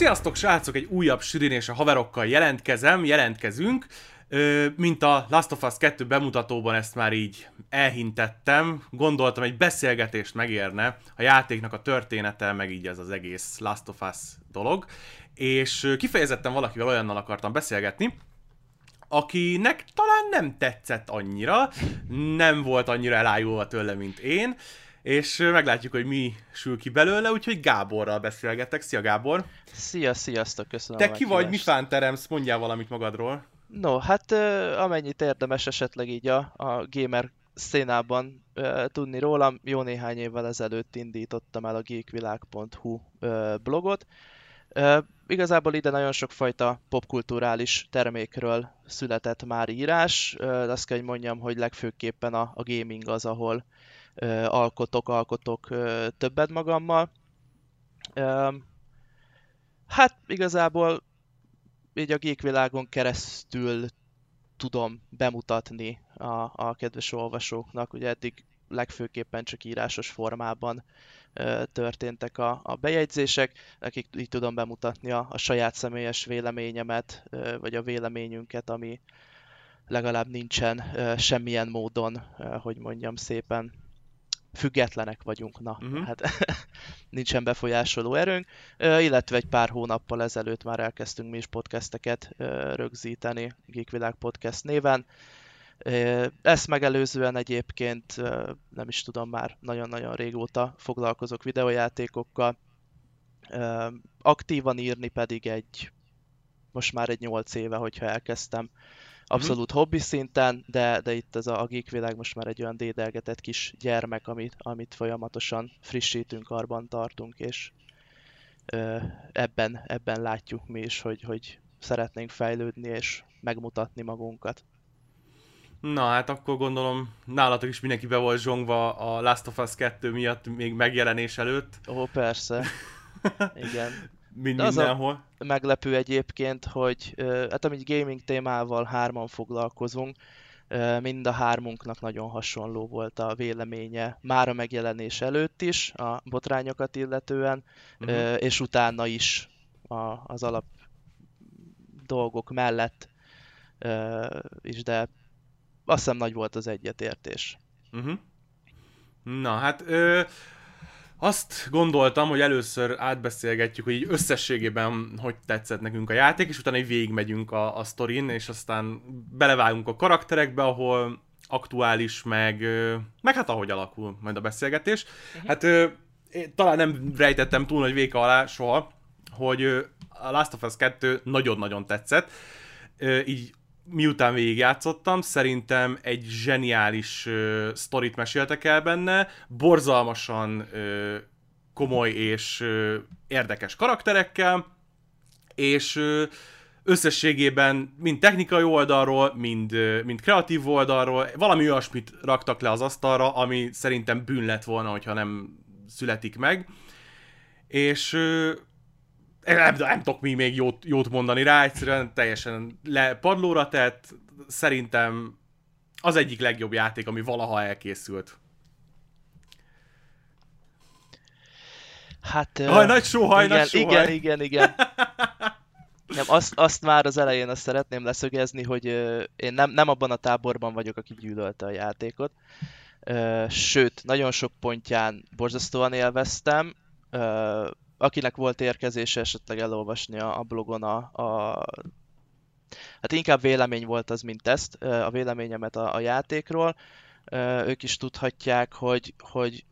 Sziasztok srácok, egy újabb sürin és a haverokkal jelentkezem, jelentkezünk. Mint a Last of Us 2 bemutatóban ezt már így elhintettem, gondoltam egy beszélgetést megérne a játéknak a története, meg így ez az egész Last of Us dolog. És kifejezetten valakivel olyannal akartam beszélgetni, akinek talán nem tetszett annyira, nem volt annyira elájulva tőle, mint én, és meglátjuk, hogy mi sül ki belőle, úgyhogy Gáborral beszélgetek. Szia Gábor! Szia, sziasztok, köszönöm Te ki vagy, mi fán teremsz? Mondjál valamit magadról. No, hát amennyit érdemes esetleg így a, a gamer szénában uh, tudni rólam, jó néhány évvel ezelőtt indítottam el a geekvilág.hu uh, blogot. Uh, igazából ide nagyon sokfajta popkulturális termékről született már írás. Uh, azt kell, hogy mondjam, hogy legfőképpen a, a gaming az, ahol alkotok, alkotok többet magammal. Hát igazából így a geek keresztül tudom bemutatni a, a kedves olvasóknak, ugye eddig legfőképpen csak írásos formában ö, történtek a, a bejegyzések, nekik így tudom bemutatni a, a saját személyes véleményemet, ö, vagy a véleményünket, ami legalább nincsen ö, semmilyen módon, ö, hogy mondjam szépen, függetlenek vagyunk, na, uh-huh. hát nincsen befolyásoló erőnk, illetve egy pár hónappal ezelőtt már elkezdtünk mi is podcasteket rögzíteni, Geekvilág Podcast néven. Ezt megelőzően egyébként nem is tudom már nagyon-nagyon régóta foglalkozok videojátékokkal. Aktívan írni pedig egy, most már egy 8 éve, hogyha elkezdtem abszolút hobbi szinten, de, de itt ez a, a geek világ most már egy olyan dédelgetett kis gyermek, amit, amit folyamatosan frissítünk, karban tartunk, és ö, ebben, ebben látjuk mi is, hogy, hogy szeretnénk fejlődni és megmutatni magunkat. Na hát akkor gondolom nálatok is mindenki be volt zsongva a Last of Us 2 miatt még megjelenés előtt. Ó, persze. Igen. Mind az mindenhol. A meglepő egyébként, hogy hát amit gaming témával hárman foglalkozunk, mind a hármunknak nagyon hasonló volt a véleménye már a megjelenés előtt is, a botrányokat illetően, uh-huh. és utána is a, az alap dolgok mellett is, de azt hiszem nagy volt az egyetértés. Uh-huh. Na hát ö, azt gondoltam, hogy először átbeszélgetjük, hogy így összességében hogy tetszett nekünk a játék, és utána így végigmegyünk a, a sztorin, és aztán belevágunk a karakterekbe, ahol aktuális, meg, meg hát ahogy alakul majd a beszélgetés. Uh-huh. Hát talán nem rejtettem túl nagy véka alá soha, hogy a Last of Us 2 nagyon-nagyon tetszett. Így miután végigjátszottam, szerintem egy zseniális uh, sztorit meséltek el benne, borzalmasan uh, komoly és uh, érdekes karakterekkel, és uh, összességében mind technikai oldalról, mind, mind kreatív oldalról valami olyasmit raktak le az asztalra, ami szerintem bűn lett volna, hogyha nem születik meg. És nem, nem tudok mi még jót, jót mondani rá, egyszerűen teljesen le padlóra tett, szerintem az egyik legjobb játék, ami valaha elkészült. Hát... Haj, nagy sóhaj, igen, nagy sóhaj. Igen, igen, igen. Nem, azt, azt már az elején azt szeretném leszögezni, hogy uh, én nem, nem abban a táborban vagyok, aki gyűlölte a játékot. Uh, sőt, nagyon sok pontján borzasztóan élveztem. Akinek volt érkezése esetleg elolvasni a, a blogon a, a hát inkább vélemény volt az, mint ezt, a véleményemet a, a játékról, ők is tudhatják, hogy, hogy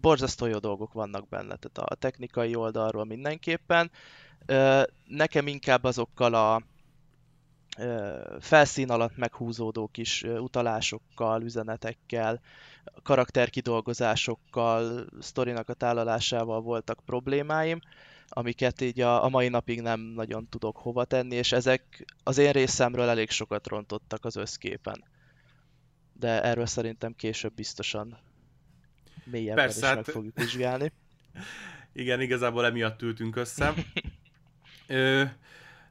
borzasztó jó dolgok vannak benne, tehát a technikai oldalról mindenképpen. Nekem inkább azokkal a felszín alatt meghúzódó kis utalásokkal, üzenetekkel, karakterkidolgozásokkal, sztorinak a tálalásával voltak problémáim, amiket így a, a mai napig nem nagyon tudok hova tenni, és ezek az én részemről elég sokat rontottak az összképen. De erről szerintem később biztosan mélyebben Persze, is hát... meg fogjuk vizsgálni. Igen, igazából emiatt ültünk össze. Ö,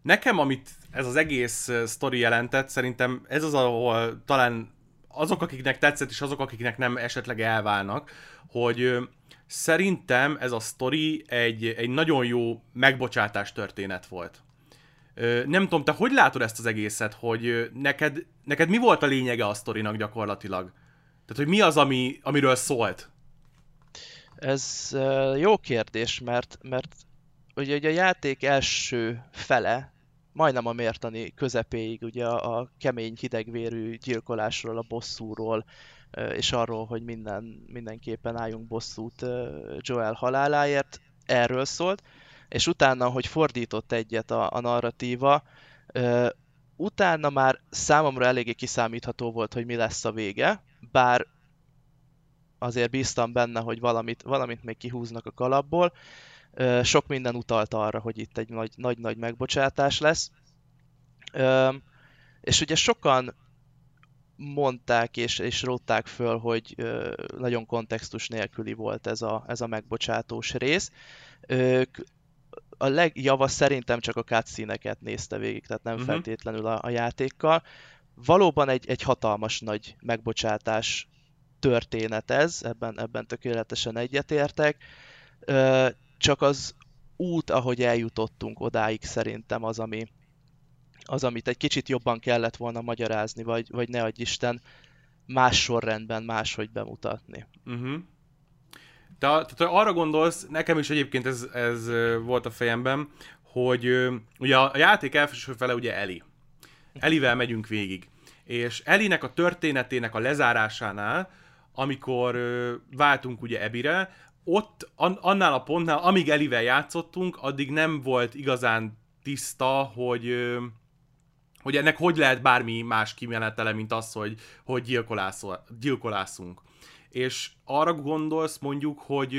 nekem, amit ez az egész sztori jelentett, szerintem ez az, ahol talán azok, akiknek tetszett, és azok, akiknek nem esetleg elválnak, hogy szerintem ez a sztori egy, egy nagyon jó megbocsátás történet volt. Nem tudom, te hogy látod ezt az egészet, hogy neked, neked mi volt a lényege a sztorinak gyakorlatilag? Tehát, hogy mi az, ami, amiről szólt? Ez jó kérdés, mert, mert ugye, ugye a játék első fele, majdnem a mértani közepéig ugye a, a kemény hidegvérű gyilkolásról, a bosszúról, és arról, hogy minden, mindenképpen álljunk bosszút Joel haláláért, erről szólt, és utána, hogy fordított egyet a, a narratíva, utána már számomra eléggé kiszámítható volt, hogy mi lesz a vége, bár azért bíztam benne, hogy valamit, valamit még kihúznak a kalapból. Sok minden utalt arra, hogy itt egy nagy-nagy megbocsátás lesz. És ugye sokan mondták és, és rótták föl, hogy nagyon kontextus nélküli volt ez a, ez a megbocsátós rész. A legjava szerintem csak a cutscene nézte végig, tehát nem uh-huh. feltétlenül a, a játékkal. Valóban egy, egy hatalmas nagy megbocsátás történet ez, ebben, ebben tökéletesen egyetértek. Csak az út, ahogy eljutottunk odáig szerintem az, ami, az, amit egy kicsit jobban kellett volna magyarázni, vagy, vagy ne adj Isten, más sorrendben máshogy bemutatni. Uh-huh. Te, tehát arra gondolsz, nekem is egyébként ez, ez volt a fejemben, hogy ugye a játék első fele ugye Eli. Elivel megyünk végig. És Elinek a történetének a lezárásánál amikor váltunk ugye Ebire, ott an, annál a pontnál, amíg Elivel játszottunk, addig nem volt igazán tiszta, hogy hogy ennek hogy lehet bármi más kimenetele, mint az, hogy, hogy gyilkolászunk. És arra gondolsz mondjuk, hogy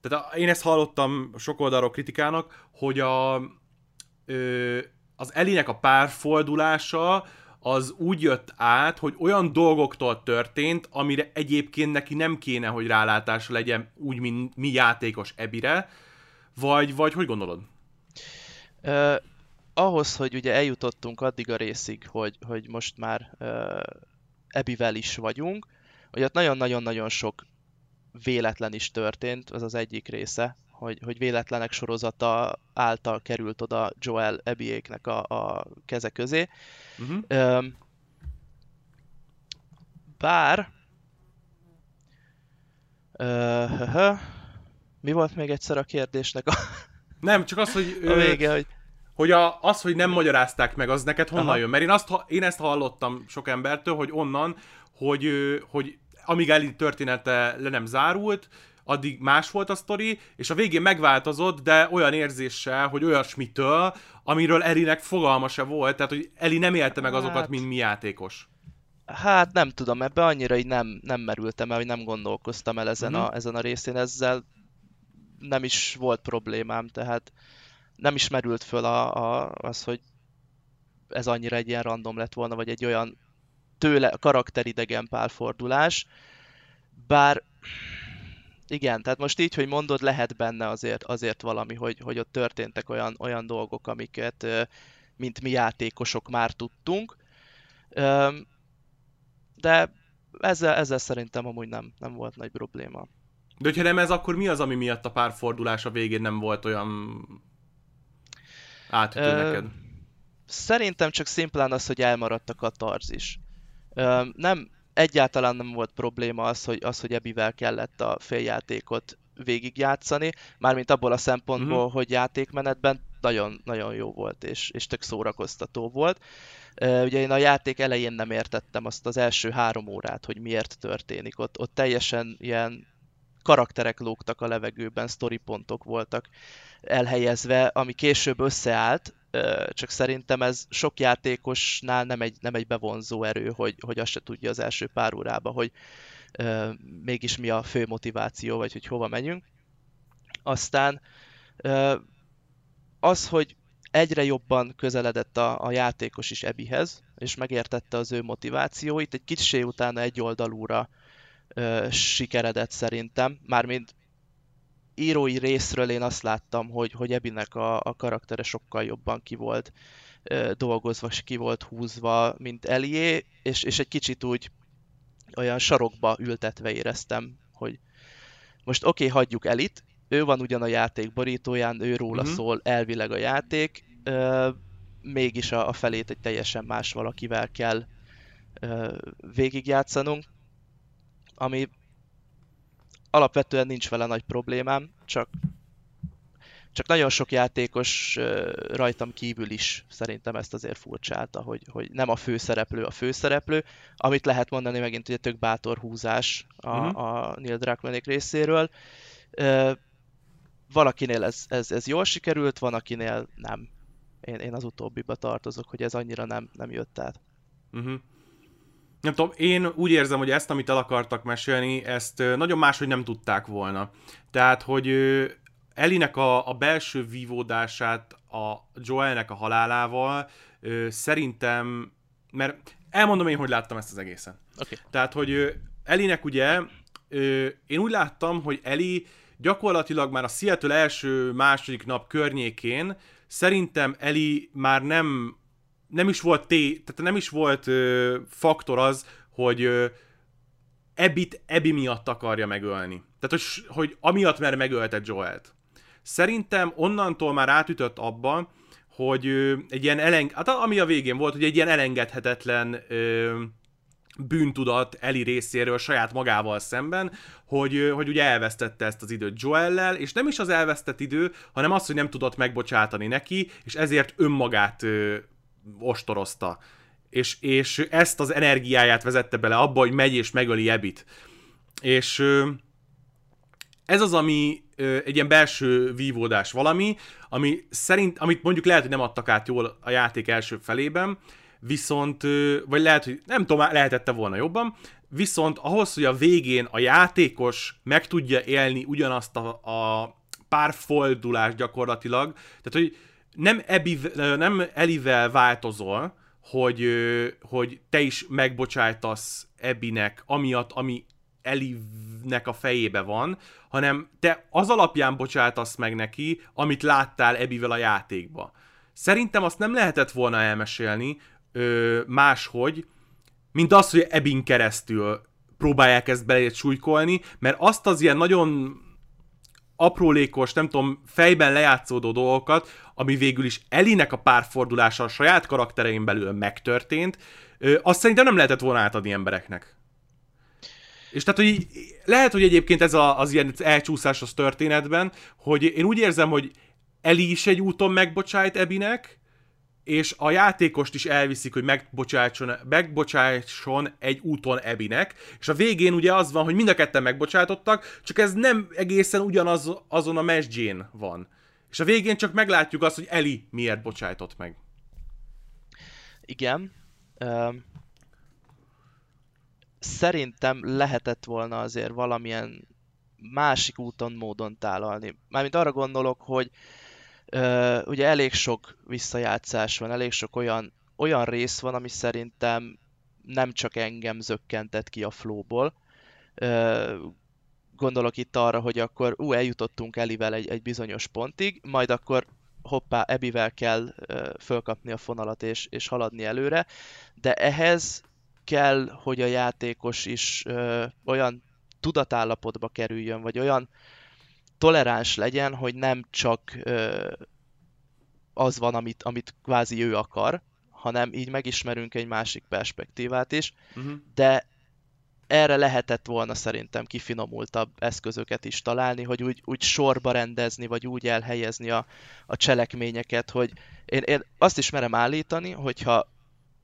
tehát én ezt hallottam sok oldalról kritikának, hogy a, az Elinek a párfoldulása az úgy jött át, hogy olyan dolgoktól történt, amire egyébként neki nem kéne, hogy rálátása legyen úgy, mint mi játékos Ebire, vagy, vagy hogy gondolod? Uh, ahhoz, hogy ugye eljutottunk addig a részig, hogy, hogy most már uh, Ebivel is vagyunk, hogy ott nagyon-nagyon-nagyon sok véletlen is történt, az az egyik része, hogy, hogy véletlenek sorozata által került oda Joel Ebiéknek a, a keze közé. Uh-huh. Bár... Uh, mi volt még egyszer a kérdésnek a... Nem, csak az, hogy... a vége, hogy... Hogy a, az, hogy nem magyarázták meg, az neked honnan Aha. jön? Mert én, azt, én ezt hallottam sok embertől, hogy onnan, hogy, hogy amíg Eli története le nem zárult, addig más volt a sztori, és a végén megváltozott, de olyan érzéssel, hogy olyasmitől, amiről Elinek fogalma se volt, tehát hogy Eli nem élte meg azokat, hát... mint mi játékos. Hát nem tudom, ebbe annyira így nem, nem merültem el, hogy nem gondolkoztam el ezen, uh-huh. a, ezen a részén, ezzel nem is volt problémám, tehát nem is merült föl a, a, az, hogy ez annyira egy ilyen random lett volna, vagy egy olyan tőle karakteridegen pálfordulás, bár igen, tehát most így, hogy mondod, lehet benne azért, azért valami, hogy, hogy ott történtek olyan, olyan dolgok, amiket mint mi játékosok már tudtunk. De ezzel, ezzel szerintem amúgy nem, nem volt nagy probléma. De hogyha nem ez, akkor mi az, ami miatt a párfordulás a végén nem volt olyan átütő Ö, neked? Szerintem csak szimplán az, hogy elmaradt a katarzis. Ö, nem, egyáltalán nem volt probléma az, hogy, az, hogy Ebivel kellett a féljátékot végigjátszani, mármint abból a szempontból, uh-huh. hogy játékmenetben nagyon, nagyon jó volt, és, és tök szórakoztató volt. Ugye én a játék elején nem értettem azt az első három órát, hogy miért történik. Ott, ott teljesen ilyen karakterek lógtak a levegőben, storypontok voltak elhelyezve, ami később összeállt, csak szerintem ez sok játékosnál nem egy, nem egy bevonzó erő, hogy, hogy azt se tudja az első pár órába, hogy uh, mégis mi a fő motiváció, vagy hogy hova megyünk. Aztán uh, az, hogy egyre jobban közeledett a, a játékos is Ebihez, és megértette az ő motivációit, egy kicsi utána egy oldalúra uh, sikeredett szerintem, mármint írói részről én azt láttam, hogy, hogy Ebinek a, a karaktere sokkal jobban ki volt dolgozva, ki volt húzva, mint Elié, és, és egy kicsit úgy olyan sarokba ültetve éreztem, hogy most oké, okay, hagyjuk Elit, ő van ugyan a játék borítóján, ő róla uh-huh. szól elvileg a játék, ö, mégis a, a felét egy teljesen más valakivel kell ö, végigjátszanunk, ami alapvetően nincs vele nagy problémám, csak csak nagyon sok játékos rajtam kívül is szerintem ezt azért furcsálta, hogy, hogy nem a főszereplő a főszereplő, amit lehet mondani megint egy tök bátor húzás a, uh-huh. a Neil Druckmannék részéről. Valakinél ez, ez, ez jól sikerült, van akinél nem. Én, én az utóbbiba tartozok, hogy ez annyira nem, nem jött át. Uh-huh. Nem tudom, én úgy érzem, hogy ezt, amit el akartak mesélni, ezt nagyon máshogy nem tudták volna. Tehát, hogy Elinek a, a belső vívódását a Joelnek a halálával szerintem, mert elmondom én, hogy láttam ezt az egészen. Okay. Tehát, hogy Elinek ugye, én úgy láttam, hogy Eli gyakorlatilag már a Seattle első, második nap környékén szerintem Eli már nem nem is volt té, tehát nem is volt ö, faktor az, hogy ö, Ebit Ebi miatt akarja megölni. Tehát, hogy, hogy amiatt, mert megölte Joelt. Szerintem onnantól már átütött abban, hogy ö, egy ilyen eleng... Hát ami a végén volt, hogy egy ilyen elengedhetetlen ö, bűntudat Eli részéről saját magával szemben, hogy, hogy ugye elvesztette ezt az időt Joellel, és nem is az elvesztett idő, hanem az, hogy nem tudott megbocsátani neki, és ezért önmagát ö, ostorozta. És, és ezt az energiáját vezette bele abba, hogy megy és megöli Ebit. És ez az, ami egy ilyen belső vívódás valami, ami szerint, amit mondjuk lehet, hogy nem adtak át jól a játék első felében, viszont, vagy lehet, hogy nem tudom, lehetette volna jobban, viszont ahhoz, hogy a végén a játékos meg tudja élni ugyanazt a, a párfoldulást gyakorlatilag, tehát, hogy nem, Ebi, nem Elivel változol, hogy, hogy te is megbocsájtasz Ebinek, amiatt, ami Elinek a fejébe van, hanem te az alapján bocsátasz meg neki, amit láttál Ebivel a játékba. Szerintem azt nem lehetett volna elmesélni ö, máshogy, mint az, hogy Ebin keresztül próbálják ezt belét súlykolni, mert azt az ilyen nagyon aprólékos, nem tudom, fejben lejátszódó dolgokat, ami végül is Elinek a párfordulása a saját karakterein belül megtörtént, azt szerintem nem lehetett volna átadni embereknek. És tehát, hogy lehet, hogy egyébként ez a, az ilyen elcsúszás az történetben, hogy én úgy érzem, hogy Eli is egy úton megbocsájt Ebinek, és a játékost is elviszik, hogy megbocsájtson, megbocsájtson egy úton Ebinek, és a végén ugye az van, hogy mind a ketten megbocsátottak, csak ez nem egészen ugyanaz azon a mesdjén van. És a végén csak meglátjuk azt, hogy Eli miért bocsájtott meg. Igen. Um, szerintem lehetett volna azért valamilyen másik úton, módon tálalni. Mármint arra gondolok, hogy uh, ugye elég sok visszajátszás van, elég sok olyan, olyan rész van, ami szerintem nem csak engem zökkentett ki a flowból. Gondolok itt arra, hogy akkor ú, eljutottunk Elivel egy, egy bizonyos pontig, majd akkor hoppá, Ebivel kell fölkapni a fonalat és, és haladni előre, de ehhez kell, hogy a játékos is ö, olyan tudatállapotba kerüljön, vagy olyan toleráns legyen, hogy nem csak ö, az van, amit, amit kvázi ő akar, hanem így megismerünk egy másik perspektívát is, uh-huh. de erre lehetett volna szerintem kifinomultabb eszközöket is találni, hogy úgy, úgy sorba rendezni, vagy úgy elhelyezni a, a cselekményeket, hogy én, én azt is merem állítani, hogyha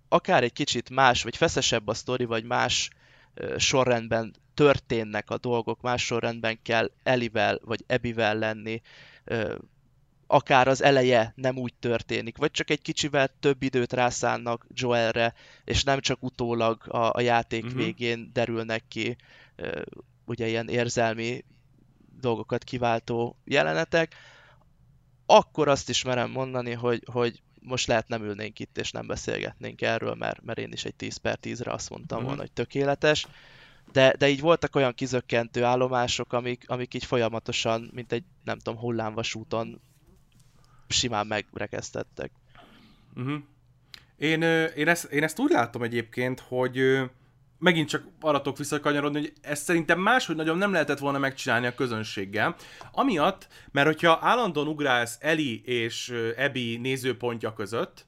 akár egy kicsit más, vagy feszesebb a sztori, vagy más sorrendben történnek a dolgok, más sorrendben kell Elivel vagy Ebivel lenni, akár az eleje nem úgy történik, vagy csak egy kicsivel több időt rászánnak Joelre, és nem csak utólag a, a játék uh-huh. végén derülnek ki ugye ilyen érzelmi dolgokat kiváltó jelenetek, akkor azt is merem mondani, hogy, hogy most lehet nem ülnénk itt, és nem beszélgetnénk erről, mert, mert én is egy 10 per 10-re azt mondtam mm-hmm. volna, hogy tökéletes. De, de így voltak olyan kizökkentő állomások, amik, amik így folyamatosan, mint egy, nem tudom, hullámvasúton simán megrekesztettek. Uh-huh. Én, én, ezt, én ezt úgy látom egyébként, hogy megint csak arra tudok visszakanyarodni, hogy ezt szerintem máshogy nagyon nem lehetett volna megcsinálni a közönséggel. Amiatt, mert hogyha állandóan ugrálsz Eli és Ebi nézőpontja között,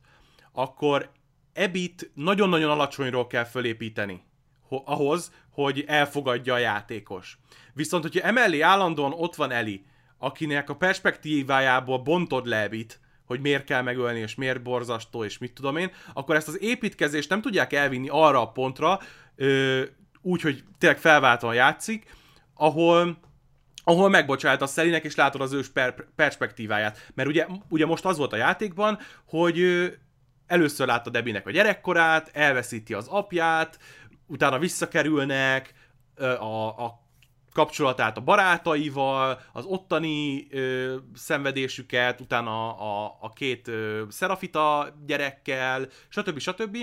akkor Ebit nagyon-nagyon alacsonyról kell fölépíteni ahhoz, hogy elfogadja a játékos. Viszont, hogyha emellé állandóan ott van Eli, akinek a perspektívájából bontod le Ebit, hogy miért kell megölni, és miért borzasztó, és mit tudom én, akkor ezt az építkezést nem tudják elvinni arra a pontra, úgy, hogy tényleg felváltóan játszik, ahol ahol megbocsált a Szelinek, és látod az ős per- perspektíváját. Mert ugye, ugye most az volt a játékban, hogy először látta Debinek a gyerekkorát, elveszíti az apját, utána visszakerülnek, a, a kapcsolatát a barátaival, az ottani ö, szenvedésüket, utána a, a, a két ö, Serafita gyerekkel, stb. stb.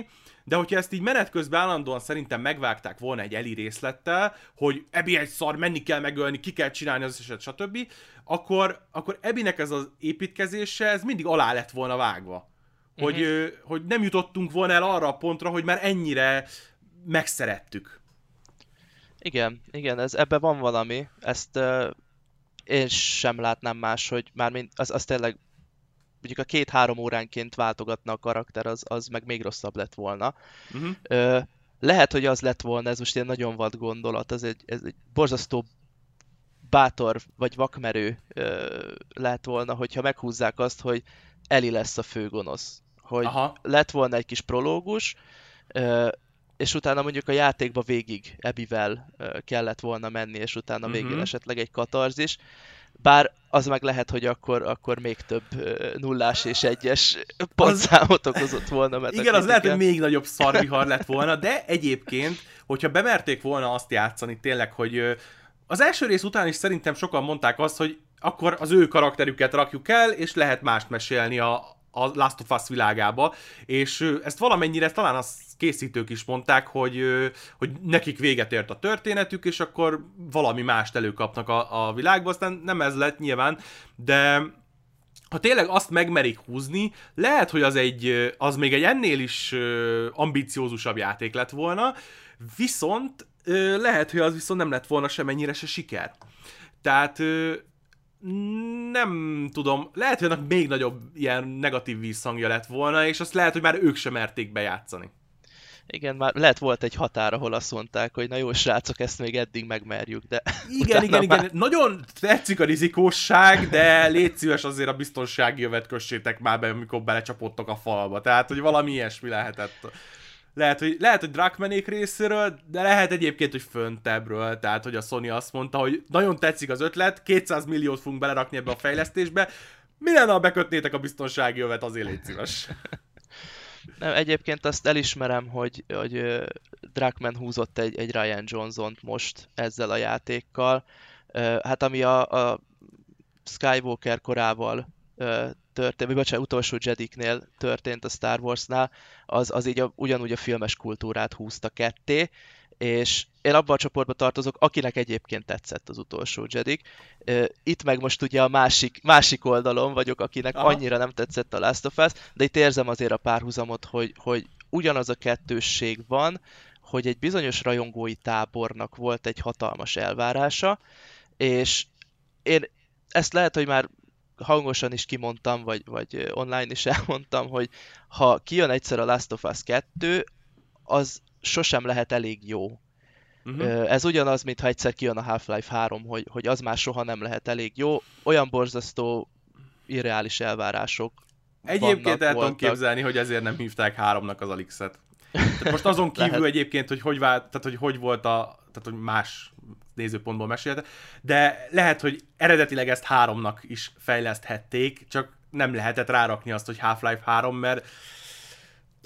De hogyha ezt így menet közben állandóan szerintem megvágták volna egy Eli részlettel, hogy Ebi egy szar, menni kell megölni, ki kell csinálni az eset, stb., akkor, akkor Ebinek ez az építkezése, ez mindig alá lett volna vágva. Hogy, ö, hogy nem jutottunk volna el arra a pontra, hogy már ennyire megszerettük. Igen, igen, ez, ebbe van valami. Ezt uh, én sem látnám más, hogy már mind, az, az tényleg mondjuk a két-három óránként váltogatna a karakter, az, az meg még rosszabb lett volna. Uh-huh. Uh, lehet, hogy az lett volna, ez most egy nagyon vad gondolat, ez egy, ez egy borzasztó bátor vagy vakmerő uh, lett volna, hogyha meghúzzák azt, hogy Eli lesz a főgonosz. Hogy Aha. lett volna egy kis prológus, uh, és utána mondjuk a játékba végig Ebivel kellett volna menni, és utána uh-huh. végén esetleg egy katarzis. Bár az meg lehet, hogy akkor, akkor még több nullás és egyes pontszámot okozott volna. Mert Igen, az lehet, hogy még nagyobb szarvihar lett volna, de egyébként, hogyha bemerték volna azt játszani tényleg, hogy az első rész után is szerintem sokan mondták azt, hogy akkor az ő karakterüket rakjuk el, és lehet mást mesélni a, a Last of Us világába, és ezt valamennyire talán a készítők is mondták, hogy, hogy nekik véget ért a történetük, és akkor valami mást előkapnak a, a világba, aztán nem ez lett nyilván, de ha tényleg azt megmerik húzni, lehet, hogy az, egy, az még egy ennél is ambiciózusabb játék lett volna, viszont lehet, hogy az viszont nem lett volna semennyire se siker. Tehát nem tudom, lehet, hogy ennek még nagyobb ilyen negatív visszhangja lett volna, és azt lehet, hogy már ők sem merték bejátszani. Igen, már lehet volt egy határ, ahol azt mondták, hogy na jó, srácok, ezt még eddig megmerjük, de... Igen, igen, már... igen, nagyon tetszik a rizikóság, de légy szíves azért a biztonsági jövet kössétek már be, amikor belecsapottok a falba. Tehát, hogy valami ilyesmi lehetett. Lehet, hogy, lehet, hogy Drakmenék részéről, de lehet egyébként, hogy föntebbről. Tehát, hogy a Sony azt mondta, hogy nagyon tetszik az ötlet, 200 milliót fogunk belerakni ebbe a fejlesztésbe, mi lenne, ha bekötnétek a biztonsági jövet, azért légy szíves. Nem, egyébként azt elismerem, hogy, hogy Drakman húzott egy, egy Ryan Johnson-t most ezzel a játékkal. Hát ami a, a Skywalker korával történt, vagy bocsánat, utolsó Jediknél történt a Star Warsnál, az, az így a, ugyanúgy a filmes kultúrát húzta ketté, és én abban a csoportba tartozok, akinek egyébként tetszett az utolsó Jedik. Itt meg most ugye a másik, másik oldalon vagyok, akinek Aha. annyira nem tetszett a Last of Us, de itt érzem azért a párhuzamot, hogy, hogy ugyanaz a kettősség van, hogy egy bizonyos rajongói tábornak volt egy hatalmas elvárása, és én ezt lehet, hogy már hangosan is kimondtam, vagy, vagy online is elmondtam, hogy ha kijön egyszer a Last of Us 2, az sosem lehet elég jó. Uh-huh. Ez ugyanaz, mintha egyszer kijön a Half-Life 3, hogy, hogy az már soha nem lehet elég jó. Olyan borzasztó, irreális elvárások Egyébként el tudom képzelni, hogy ezért nem hívták háromnak az Alixet. Tehát most azon kívül lehet. egyébként, hogy hogy, vált, tehát, hogy hogy volt a, tehát hogy más nézőpontból mesélte, de lehet, hogy eredetileg ezt háromnak is fejleszthették, csak nem lehetett rárakni azt, hogy Half-Life 3, mert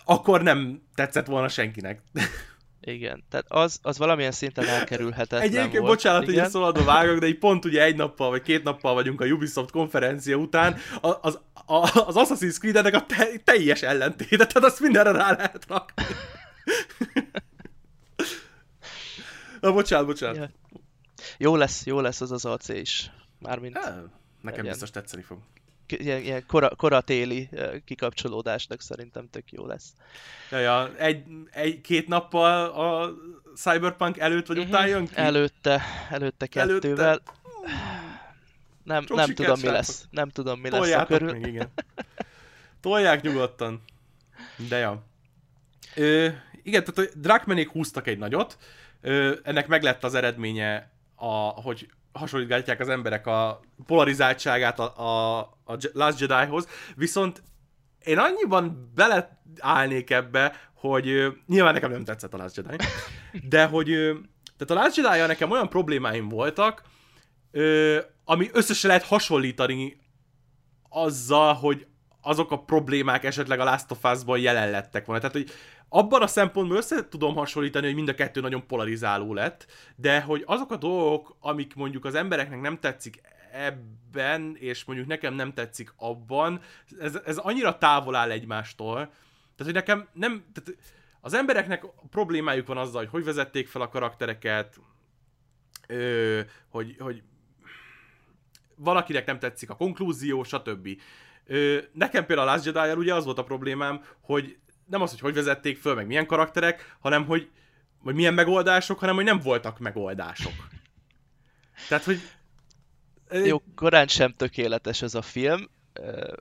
akkor nem tetszett volna senkinek. Igen, tehát az, az valamilyen szinten elkerülhetetlen Egyébként, volt. bocsánat, hogy ezt szabadba vágok, de így pont ugye egy nappal vagy két nappal vagyunk a Ubisoft konferencia után, az, az, az Assassin's Creed-nek a te, teljes ellentéte, tehát azt mindenre rá lehet rakni. Na, bocsánat, bocsánat. Ja. Jó lesz, jó lesz az az AC is. Mármint... Ja, nekem legyen. biztos tetszeni fog. ilyen, ilyen kora, koratéli kikapcsolódásnak szerintem tök jó lesz. Ja, ja. Egy, egy, két nappal a Cyberpunk előtt vagy uh-huh. után jön ki? Előtte, előtte kettővel. Előtte. Nem, nem tudom, mi lesz. Nem tudom, mi lesz a körül. Még, igen. Tolják nyugodtan. De ja. Ö, igen, tehát a Drakmenék húztak egy nagyot. Ö, ennek meg lett az eredménye, a, hogy hasonlítgatják az emberek a polarizáltságát a, a, a Last Jedi-hoz, viszont én annyiban beleállnék ebbe, hogy nyilván nekem nem tetszett a Last Jedi, de hogy tehát a Last jedi nekem olyan problémáim voltak, ami összesen lehet hasonlítani azzal, hogy azok a problémák esetleg a Last of Us-ban jelen lettek volna. Tehát, hogy abban a szempontból össze tudom hasonlítani, hogy mind a kettő nagyon polarizáló lett, de hogy azok a dolgok, amik mondjuk az embereknek nem tetszik ebben, és mondjuk nekem nem tetszik abban, ez, ez annyira távol áll egymástól, tehát, hogy nekem nem, tehát az embereknek problémájuk van azzal, hogy hogy vezették fel a karaktereket, ö, hogy, hogy valakinek nem tetszik a konklúzió, stb. Ö, nekem például a Last jedi ugye az volt a problémám, hogy nem az, hogy hogy vezették föl, meg milyen karakterek, hanem hogy vagy milyen megoldások, hanem hogy nem voltak megoldások. Tehát, hogy... Jó, korán sem tökéletes ez a film.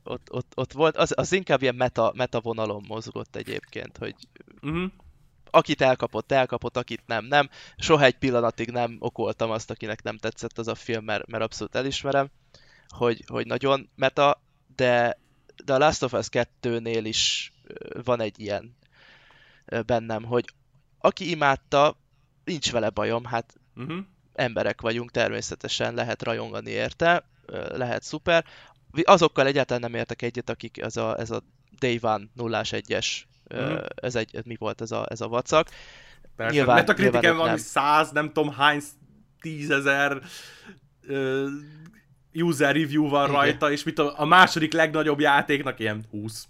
Ott, ott, ott volt, az, az inkább ilyen meta, meta vonalon mozgott egyébként, hogy uh-huh. akit elkapott, elkapott, akit nem, nem. Soha egy pillanatig nem okoltam azt, akinek nem tetszett az a film, mert, mert abszolút elismerem, hogy, hogy nagyon meta, de, de a Last of Us 2-nél is van egy ilyen bennem, hogy aki imádta, nincs vele bajom, hát uh-huh. emberek vagyunk, természetesen lehet rajongani érte, lehet szuper. Azokkal egyáltalán nem értek egyet, akik ez a, ez a Day One 0 1-es, uh-huh. ez egy, mi volt ez a, ez a vacak. Persze, nyilván, mert a kritiken valami száz, nem tudom hány tízezer user review van Igen. rajta, és mit a, a második legnagyobb játéknak ilyen 20.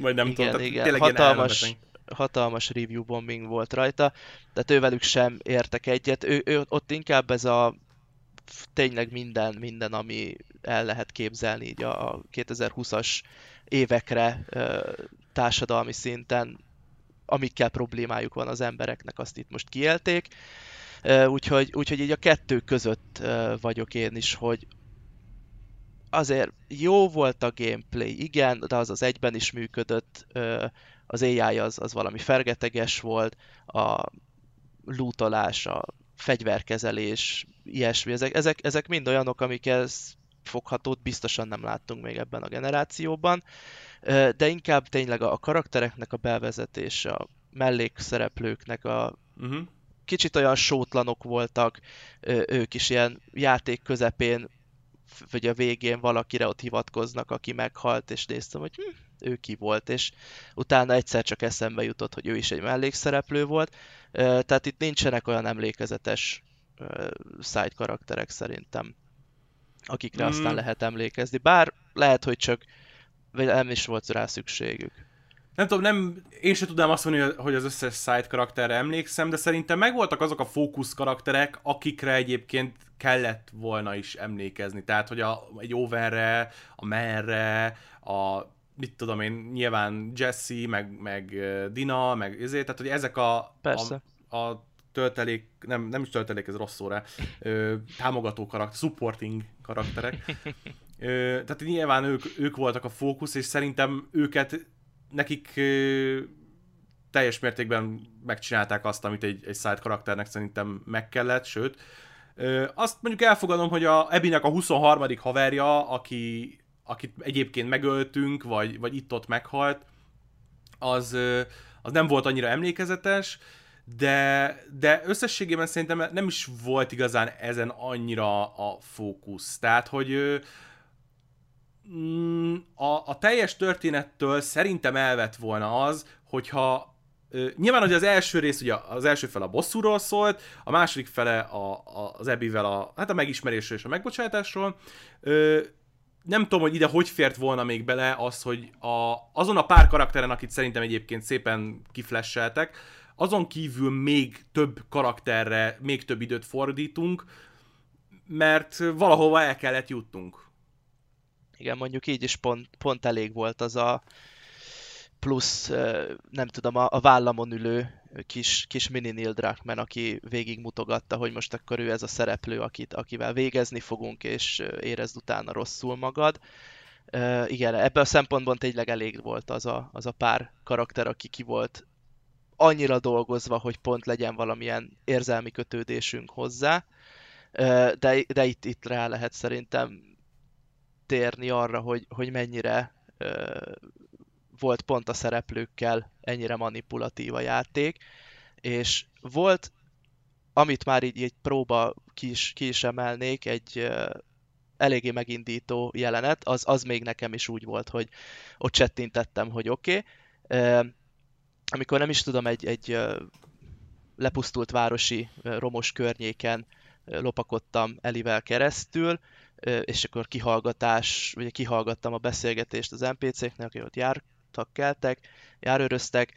Vagy nem igen, tudom, igen. tényleg hatalmas, hatalmas review bombing volt rajta, de ővelük sem értek egyet. Ő, ő, ott inkább ez a tényleg minden, minden, ami el lehet képzelni így a 2020-as évekre társadalmi szinten, amikkel problémájuk van az embereknek, azt itt most kielték. Úgyhogy, úgyhogy így a kettő között vagyok én is, hogy azért jó volt a gameplay, igen, de az az egyben is működött, az AI az, az valami fergeteges volt, a lootolás, a fegyverkezelés, ilyesmi, ezek, ezek, ezek mind olyanok, amikhez foghatót biztosan nem láttunk még ebben a generációban, de inkább tényleg a karaktereknek a bevezetése, a mellékszereplőknek a uh-huh. kicsit olyan sótlanok voltak, ők is ilyen játék közepén vagy a végén valakire ott hivatkoznak, aki meghalt, és néztem, hogy hm, ő ki volt, és utána egyszer csak eszembe jutott, hogy ő is egy mellékszereplő volt. Tehát itt nincsenek olyan emlékezetes side karakterek szerintem, akikre mm. aztán lehet emlékezni. Bár lehet, hogy csak nem is volt rá szükségük. Nem tudom, nem, én sem tudnám azt mondani, hogy az összes side karakterre emlékszem, de szerintem megvoltak azok a fókusz karakterek, akikre egyébként kellett volna is emlékezni. Tehát, hogy a, egy Overre, a Merre, a mit tudom én, nyilván Jesse, meg, meg Dina, meg ezért, tehát hogy ezek a, Persze. a, a töltelék, nem, nem is töltelék, ez rossz szóra, ö, támogató karakter, supporting karakterek. Ö, tehát nyilván ők, ők voltak a fókusz, és szerintem őket, nekik ö, teljes mértékben megcsinálták azt, amit egy, egy side karakternek szerintem meg kellett, sőt, azt mondjuk elfogadom, hogy a Ebinek a 23. haverja, aki, akit egyébként megöltünk, vagy, vagy itt-ott meghalt, az, az nem volt annyira emlékezetes, de, de összességében szerintem nem is volt igazán ezen annyira a fókusz. Tehát, hogy mm, a, a teljes történettől szerintem elvett volna az, hogyha nyilván, hogy az első rész, ugye az első fel a bosszúról szólt, a második fele a, a, az Ebivel a, hát a megismerésről és a megbocsátásról. Ö, nem tudom, hogy ide hogy fért volna még bele az, hogy a, azon a pár karakteren, akit szerintem egyébként szépen kiflesseltek, azon kívül még több karakterre, még több időt fordítunk, mert valahova el kellett jutnunk. Igen, mondjuk így is pont, pont elég volt az a plusz, nem tudom, a, a vállamon ülő kis, kis mini Neil Druckmann, aki végigmutogatta, hogy most akkor ő ez a szereplő, akit, akivel végezni fogunk, és érezd utána rosszul magad. Uh, igen, ebben a szempontból tényleg elég volt az a, az a pár karakter, aki ki volt annyira dolgozva, hogy pont legyen valamilyen érzelmi kötődésünk hozzá, de, de itt, itt rá lehet szerintem térni arra, hogy, hogy mennyire volt pont a szereplőkkel ennyire manipulatív a játék, és volt, amit már így egy próba ki is, ki is emelnék, egy uh, eléggé megindító jelenet, az, az még nekem is úgy volt, hogy ott csettintettem, hogy oké. Okay. Amikor nem is tudom, egy, egy lepusztult városi romos környéken lopakodtam Elivel keresztül, és akkor kihallgatás, ugye kihallgattam a beszélgetést az NPC-knek, akik ott jár, jártak, keltek, járőröztek,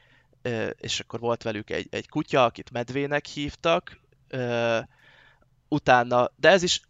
és akkor volt velük egy, egy kutya, akit medvének hívtak, utána, de ez is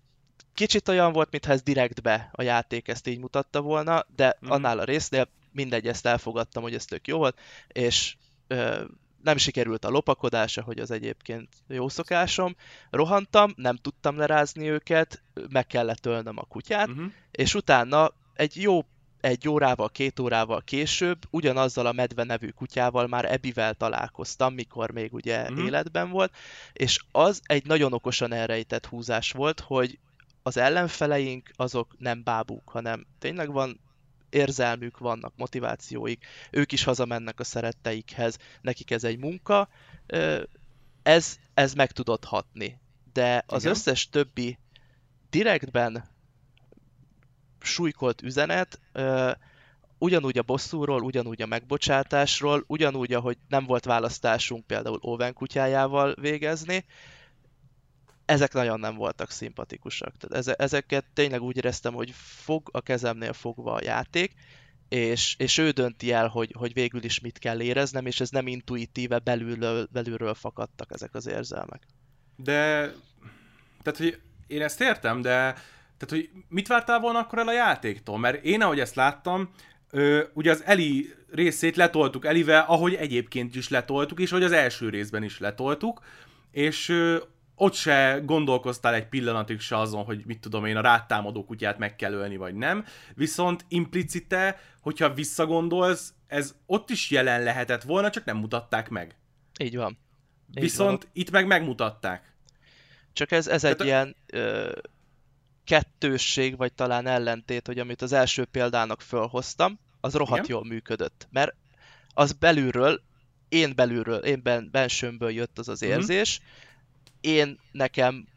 kicsit olyan volt, mintha ez direktbe a játék ezt így mutatta volna, de mm. annál a résznél mindegy, ezt elfogadtam, hogy ez tök jó volt, és ö, nem sikerült a lopakodása, hogy az egyébként jó szokásom. Rohantam, nem tudtam lerázni őket, meg kellett ölnöm a kutyát, mm-hmm. és utána egy jó egy órával, két órával később ugyanazzal a medve nevű kutyával már Ebivel találkoztam, mikor még ugye mm. életben volt, és az egy nagyon okosan elrejtett húzás volt, hogy az ellenfeleink azok nem bábúk, hanem tényleg van érzelmük, vannak motivációik, ők is hazamennek a szeretteikhez, nekik ez egy munka, ez, ez meg tudott hatni. De az Igen. összes többi direktben súlykolt üzenet, ugyanúgy a bosszúról, ugyanúgy a megbocsátásról, ugyanúgy, ahogy nem volt választásunk például Owen kutyájával végezni, ezek nagyon nem voltak szimpatikusak. Tehát ezeket tényleg úgy éreztem, hogy fog a kezemnél fogva a játék, és, és ő dönti el, hogy, hogy végül is mit kell éreznem, és ez nem intuitíve belülről, belülről fakadtak ezek az érzelmek. De, tehát, hogy én ezt értem, de tehát, hogy mit vártál volna akkor el a játéktól? Mert én, ahogy ezt láttam, ö, ugye az Eli részét letoltuk Elivel, ahogy egyébként is letoltuk, és ahogy az első részben is letoltuk, és ö, ott se gondolkoztál egy pillanatig se azon, hogy mit tudom én, a rátámadó kutyát meg kell ölni, vagy nem. Viszont implicite, hogyha visszagondolsz, ez ott is jelen lehetett volna, csak nem mutatták meg. Így van. Így Viszont van. itt meg megmutatták. Csak ez, ez egy a... ilyen ö, kettősség, vagy talán ellentét, hogy amit az első példának fölhoztam, az rohadt Igen? jól működött. Mert az belülről, én belülről, én ben, bensőmből jött az az mhm. érzés, mm-hmm. én nekem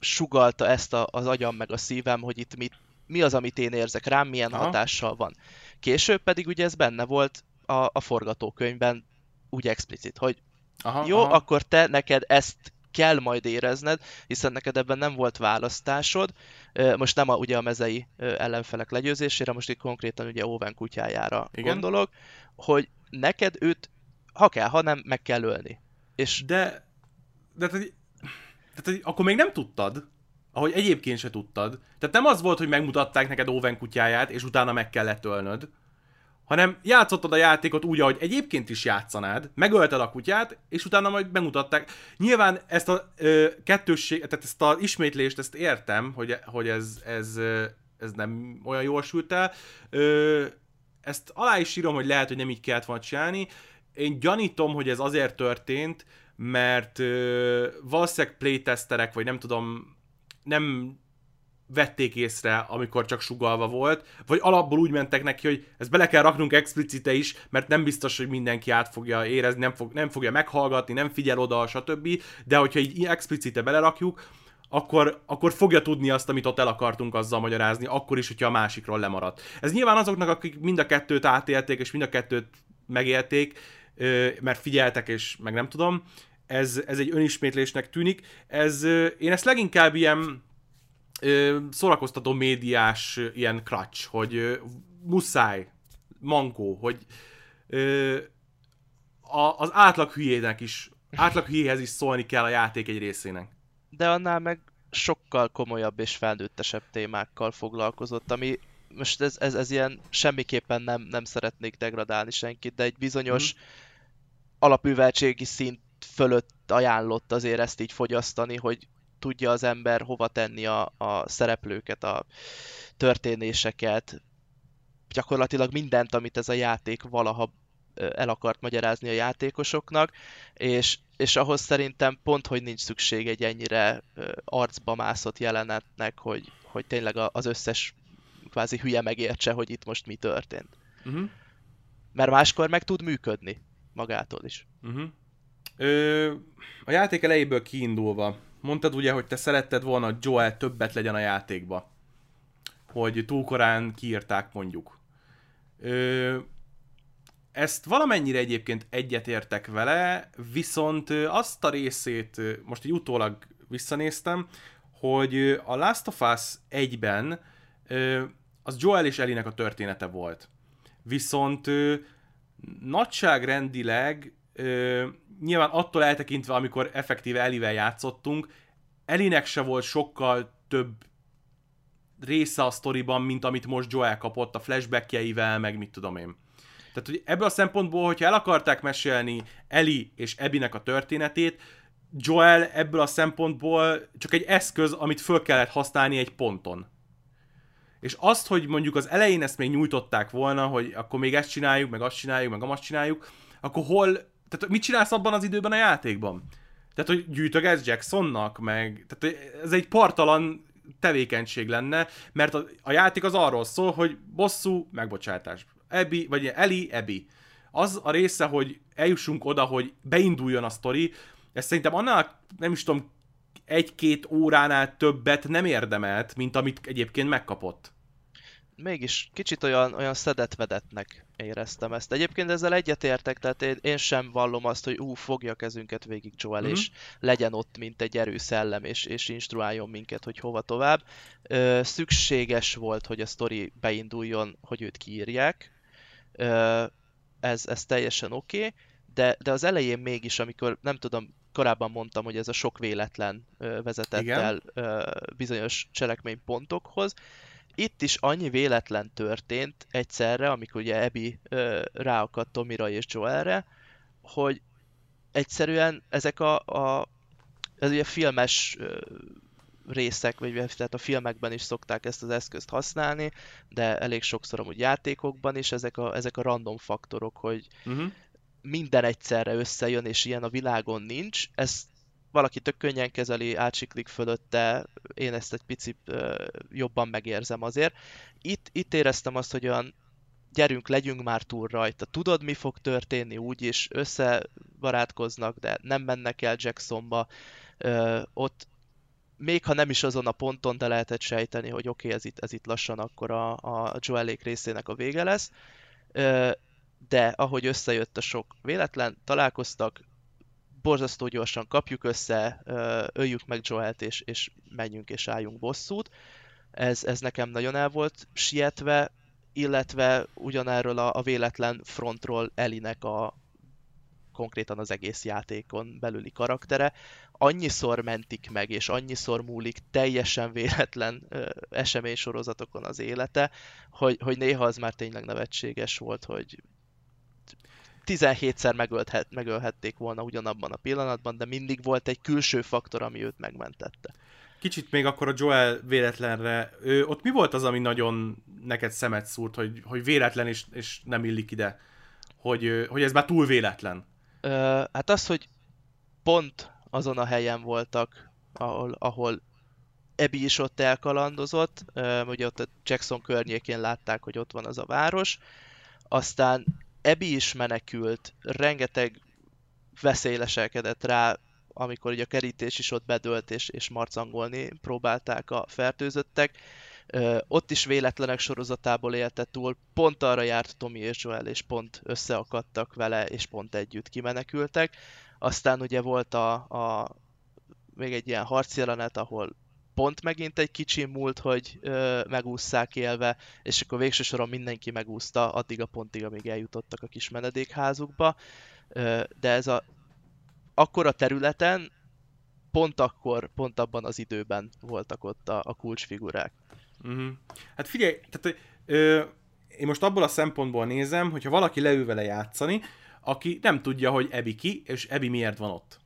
sugalta ezt a, az agyam meg a szívem, hogy itt mit, mi az, amit én érzek rám, milyen Aha. hatással van. Később pedig ugye ez benne volt a, a forgatókönyvben úgy explicit, hogy aha, jó, aha. akkor te neked ezt kell majd érezned, hiszen neked ebben nem volt választásod. Most nem a, ugye a mezei ellenfelek legyőzésére, most itt konkrétan ugye Owen kutyájára Igen. gondolok, hogy neked őt, ha kell, ha nem, meg kell ölni. És... De, de tehát, tehát, akkor még nem tudtad, ahogy egyébként se tudtad. Tehát nem az volt, hogy megmutatták neked Owen kutyáját, és utána meg kellett ölnöd, hanem játszottad a játékot úgy, ahogy egyébként is játszanád, megölted a kutyát, és utána majd bemutatták. Nyilván ezt a ö, kettősség, tehát ezt az ismétlést, ezt értem, hogy, hogy ez, ez, ez nem olyan jól sült el. Ö, ezt alá is írom, hogy lehet, hogy nem így kellett volna csinálni. Én gyanítom, hogy ez azért történt, mert ö, valószínűleg playtesterek, vagy nem tudom, nem vették észre, amikor csak sugalva volt, vagy alapból úgy mentek neki, hogy ezt bele kell raknunk explicite is, mert nem biztos, hogy mindenki át fogja érezni, nem, fog, nem fogja meghallgatni, nem figyel oda, stb. De hogyha így explicite belerakjuk, akkor, akkor fogja tudni azt, amit ott el akartunk azzal magyarázni, akkor is, hogyha a másikról lemaradt. Ez nyilván azoknak, akik mind a kettőt átélték, és mind a kettőt megélték, mert figyeltek, és meg nem tudom, ez, ez egy önismétlésnek tűnik. Ez, én ezt leginkább ilyen szórakoztató médiás ilyen crutch, hogy muszáj, mankó, hogy a, az átlag hülyének is, átlag hülyéhez is szólni kell a játék egy részének. De annál meg sokkal komolyabb és felnőttesebb témákkal foglalkozott, ami most ez, ez, ez ilyen semmiképpen nem, nem szeretnék degradálni senkit, de egy bizonyos mm. alapműveltségi szint fölött ajánlott azért ezt így fogyasztani, hogy tudja az ember hova tenni a, a szereplőket, a történéseket, gyakorlatilag mindent, amit ez a játék valaha el akart magyarázni a játékosoknak, és, és ahhoz szerintem pont, hogy nincs szükség egy ennyire arcba mászott jelenetnek, hogy, hogy tényleg az összes kvázi hülye megértse, hogy itt most mi történt. Uh-huh. Mert máskor meg tud működni magától is. Uh-huh. Ö, a játék elejéből kiindulva, mondtad ugye, hogy te szeretted volna, hogy Joel többet legyen a játékba. Hogy túl korán kiírták mondjuk. Ö, ezt valamennyire egyébként egyetértek vele, viszont azt a részét most egy utólag visszanéztem, hogy a Last of Us 1-ben az Joel és Elinek a története volt. Viszont nagyságrendileg nyilván attól eltekintve, amikor effektíve Elivel játszottunk, Elinek se volt sokkal több része a sztoriban, mint amit most Joel kapott a flashbackjeivel, meg mit tudom én. Tehát, hogy ebből a szempontból, hogyha el akarták mesélni Eli és Ebinek a történetét, Joel ebből a szempontból csak egy eszköz, amit föl kellett használni egy ponton. És azt, hogy mondjuk az elején ezt még nyújtották volna, hogy akkor még ezt csináljuk, meg azt csináljuk, meg azt csináljuk, akkor hol, tehát mit csinálsz abban az időben a játékban? Tehát, hogy gyűjtögetsz Jacksonnak, meg, tehát ez egy partalan tevékenység lenne, mert a, a játék az arról szól, hogy bosszú, megbocsátás. Ebi, vagy Eli, Ebi. Az a része, hogy eljussunk oda, hogy beinduljon a sztori, ez szerintem annál, nem is tudom, egy-két óránál többet nem érdemelt, mint amit egyébként megkapott. Mégis kicsit olyan, olyan szedetvedetnek éreztem ezt. Egyébként ezzel egyetértek, tehát én, én sem vallom azt, hogy ú, fogja a kezünket végig Joel, mm-hmm. és legyen ott, mint egy erőszellem, és, és instruáljon minket, hogy hova tovább. Ö, szükséges volt, hogy a sztori beinduljon, hogy őt kiírják, ez, ez teljesen oké, okay, de, de az elején mégis, amikor nem tudom, korábban mondtam, hogy ez a sok véletlen vezetett Igen. el bizonyos cselekménypontokhoz, itt is annyi véletlen történt egyszerre, amikor ugye Ebi ráakadt Tomira és Joelre, hogy egyszerűen ezek a, a ez ugye filmes részek, vagy tehát a filmekben is szokták ezt az eszközt használni, de elég sokszor amúgy játékokban is ezek a, ezek a random faktorok, hogy uh-huh. minden egyszerre összejön, és ilyen a világon nincs. Ez valaki tök könnyen kezeli, átsiklik fölötte, én ezt egy picit jobban megérzem azért. Itt, itt éreztem azt, hogy olyan gyerünk, legyünk már túl rajta. Tudod, mi fog történni, úgyis összebarátkoznak, de nem mennek el Jacksonba. Uh, ott még ha nem is azon a ponton, de lehetett sejteni, hogy oké, okay, ez, itt, ez itt lassan akkor a, a Joelék részének a vége lesz. De ahogy összejött a sok véletlen, találkoztak, borzasztó gyorsan kapjuk össze, öljük meg Joelt, és, és menjünk és álljunk bosszút. Ez, ez nekem nagyon el volt sietve, illetve ugyanerről a, a véletlen frontról Elinek a, konkrétan az egész játékon belüli karaktere, annyiszor mentik meg, és annyiszor múlik teljesen véletlen ö, eseménysorozatokon az élete, hogy, hogy néha az már tényleg nevetséges volt, hogy 17-szer megölhet, megölhették volna ugyanabban a pillanatban, de mindig volt egy külső faktor, ami őt megmentette. Kicsit még akkor a Joel véletlenre, ő, ott mi volt az, ami nagyon neked szemet szúrt, hogy, hogy véletlen és, és nem illik ide? Hogy, hogy ez már túl véletlen? Ö, hát az, hogy pont azon a helyen voltak, ahol, ahol Ebi is ott elkalandozott, ugye ott a Jackson környékén látták, hogy ott van az a város, aztán Ebi is menekült, rengeteg veszély rá, amikor ugye a kerítés is ott bedölt, és, és marcangolni próbálták a fertőzöttek. Ö, ott is véletlenek sorozatából élte túl, pont arra járt Tommy és Joel, és pont összeakadtak vele, és pont együtt kimenekültek. Aztán ugye volt a, a még egy ilyen harcjelenet, ahol pont megint egy kicsi múlt, hogy ö, megúszszák élve, és akkor végső soron mindenki megúszta addig a pontig, amíg eljutottak a kis menedékházukba. Ö, de ez a akkora területen pont akkor, pont abban az időben voltak ott a, a kulcsfigurák. Uh-huh. Hát figyelj, tehát ö, én most abból a szempontból nézem, hogyha valaki leül vele játszani, aki nem tudja, hogy Ebi ki, és Ebi miért van ott.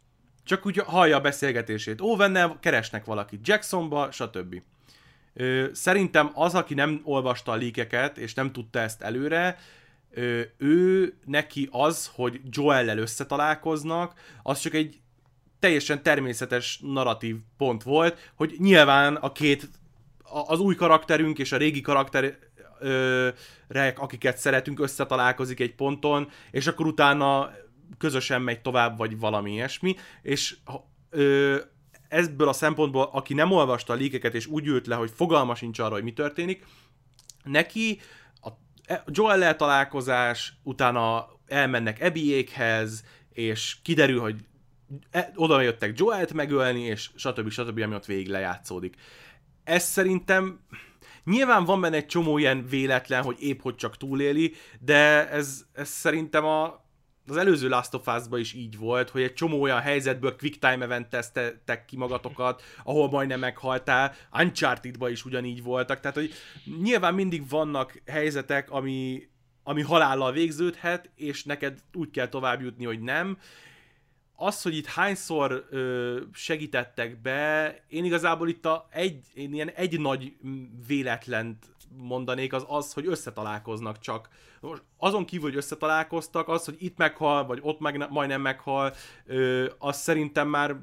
Csak úgy hallja a beszélgetését. Ovennel keresnek valakit Jacksonba, stb. Szerintem az, aki nem olvasta a líkeket, és nem tudta ezt előre, ő neki az, hogy Joel-lel összetalálkoznak, az csak egy teljesen természetes narratív pont volt, hogy nyilván a két, az új karakterünk és a régi karakter ö, akiket szeretünk, összetalálkozik egy ponton, és akkor utána közösen megy tovább, vagy valami ilyesmi, és ö, ebből a szempontból, aki nem olvasta a líkeket, és úgy ült le, hogy fogalma sincs arra, hogy mi történik, neki a e, Joel találkozás, utána elmennek Ebiékhez, és kiderül, hogy e, oda jöttek Joelt megölni, és stb. stb. ami ott végig lejátszódik. Ez szerintem Nyilván van benne egy csomó ilyen véletlen, hogy épp hogy csak túléli, de ez, ez szerintem a, az előző Last of us is így volt, hogy egy csomó olyan helyzetből quick time event tesztettek ki magatokat, ahol majdnem meghaltál, uncharted is ugyanígy voltak, tehát hogy nyilván mindig vannak helyzetek, ami, ami halállal végződhet, és neked úgy kell tovább jutni, hogy nem, az, hogy itt hányszor ö, segítettek be, én igazából itt a egy, én ilyen egy nagy véletlent mondanék, az az, hogy összetalálkoznak csak. Most azon kívül, hogy összetalálkoztak, az, hogy itt meghal, vagy ott meg, majdnem meghal, ö, az szerintem már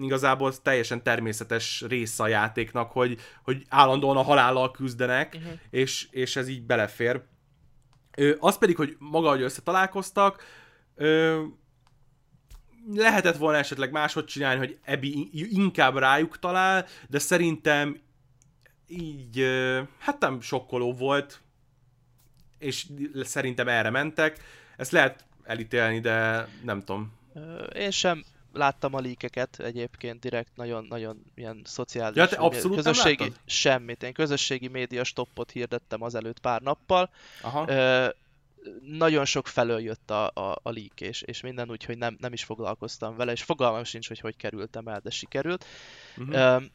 igazából teljesen természetes része a játéknak, hogy, hogy állandóan a halállal küzdenek, uh-huh. és, és ez így belefér. Ö, az pedig, hogy maga, hogy összetalálkoztak, ö, lehetett volna esetleg máshogy csinálni, hogy Ebi inkább rájuk talál, de szerintem így, hát nem sokkoló volt, és szerintem erre mentek. Ezt lehet elítélni, de nem tudom. Én sem láttam a líkeket egyébként direkt, nagyon-nagyon ilyen szociális ja, te abszolút közösségi, nem semmit. Én közösségi média stoppot hirdettem azelőtt pár nappal. Aha nagyon sok felől jött a, a, a leak, és, és minden úgy, hogy nem, nem is foglalkoztam vele, és fogalmam sincs, hogy hogy kerültem el, de sikerült. Uh-huh. Um,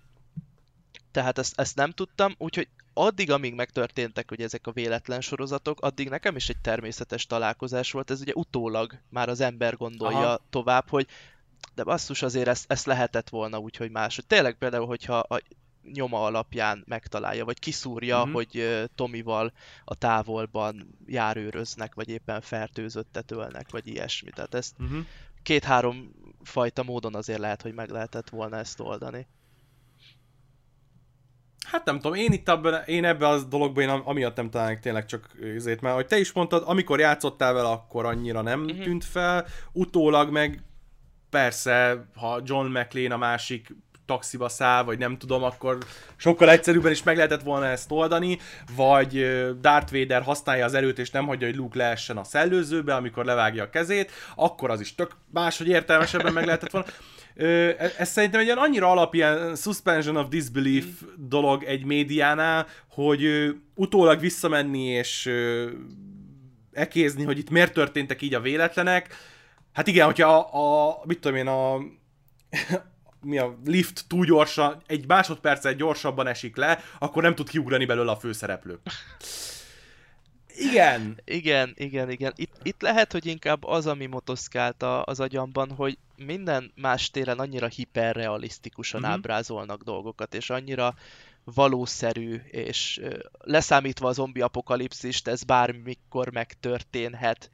tehát ezt, ezt nem tudtam, úgyhogy addig, amíg megtörténtek hogy ezek a véletlen sorozatok, addig nekem is egy természetes találkozás volt. Ez ugye utólag már az ember gondolja Aha. tovább, hogy de basszus azért ezt, ezt lehetett volna úgy, hogy más. Tényleg például, hogyha a nyoma alapján megtalálja, vagy kiszúrja, uh-huh. hogy Tomival a távolban járőröznek, vagy éppen fertőzöttet ölnek, vagy ilyesmi. Tehát ezt uh-huh. két-három fajta módon azért lehet, hogy meg lehetett volna ezt oldani. Hát nem tudom, én itt abban, én ebben a dologban én amiatt nem találnék tényleg csak azért, mert ahogy te is mondtad, amikor játszottál vele, akkor annyira nem uh-huh. tűnt fel, utólag meg persze, ha John McLean a másik taxiba száll, vagy nem tudom, akkor sokkal egyszerűbben is meg lehetett volna ezt oldani, vagy Darth Vader használja az erőt, és nem hagyja, hogy Luke leessen a szellőzőbe, amikor levágja a kezét, akkor az is tök máshogy értelmesebben meg lehetett volna. E, ez szerintem egy ilyen annyira alapján suspension of disbelief dolog egy médiánál, hogy utólag visszamenni és ekézni, hogy itt miért történtek így a véletlenek. Hát igen, hogyha a, a mit tudom én, a mi a lift túl gyorsan, egy másodperccel gyorsabban esik le, akkor nem tud kiugrani belőle a főszereplő. Igen. Igen, igen, igen. Itt, itt lehet, hogy inkább az, ami motoszkált az agyamban, hogy minden más téren annyira hiperrealisztikusan uh-huh. ábrázolnak dolgokat, és annyira valószerű, és leszámítva a zombi apokalipszist, ez bármikor megtörténhet,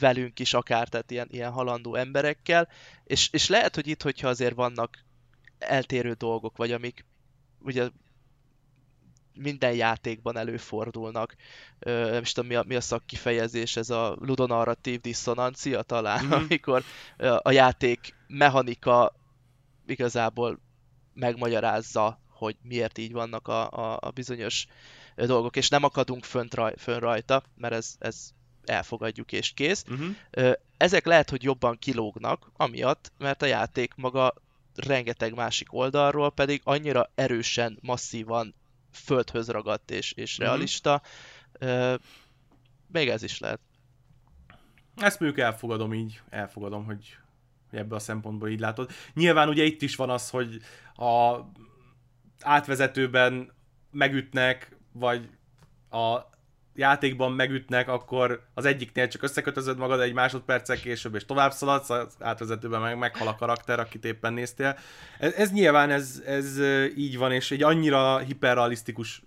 velünk is akár, tehát ilyen, ilyen halandó emberekkel, és, és lehet, hogy itt, hogyha azért vannak eltérő dolgok, vagy amik ugye minden játékban előfordulnak. Ö, nem is tudom, mi a, mi a szakkifejezés, ez a ludonarratív diszonancia talán, mm-hmm. amikor a játék mechanika igazából megmagyarázza, hogy miért így vannak a, a, a bizonyos dolgok, és nem akadunk fönt raj, fönn rajta, mert ez, ez elfogadjuk és kész. Uh-huh. Ezek lehet, hogy jobban kilógnak, amiatt, mert a játék maga rengeteg másik oldalról pedig annyira erősen, masszívan földhöz ragadt és, és uh-huh. realista. Még ez is lehet. Ezt mondjuk elfogadom így, elfogadom, hogy ebből a szempontból így látod. Nyilván ugye itt is van az, hogy a átvezetőben megütnek, vagy a játékban megütnek, akkor az egyiknél csak összekötözöd magad egy másodperccel később, és tovább szaladsz, az átvezetőben meg meghal a karakter, akit éppen néztél. Ez, ez nyilván ez, ez így van, és egy annyira hiperrealisztikus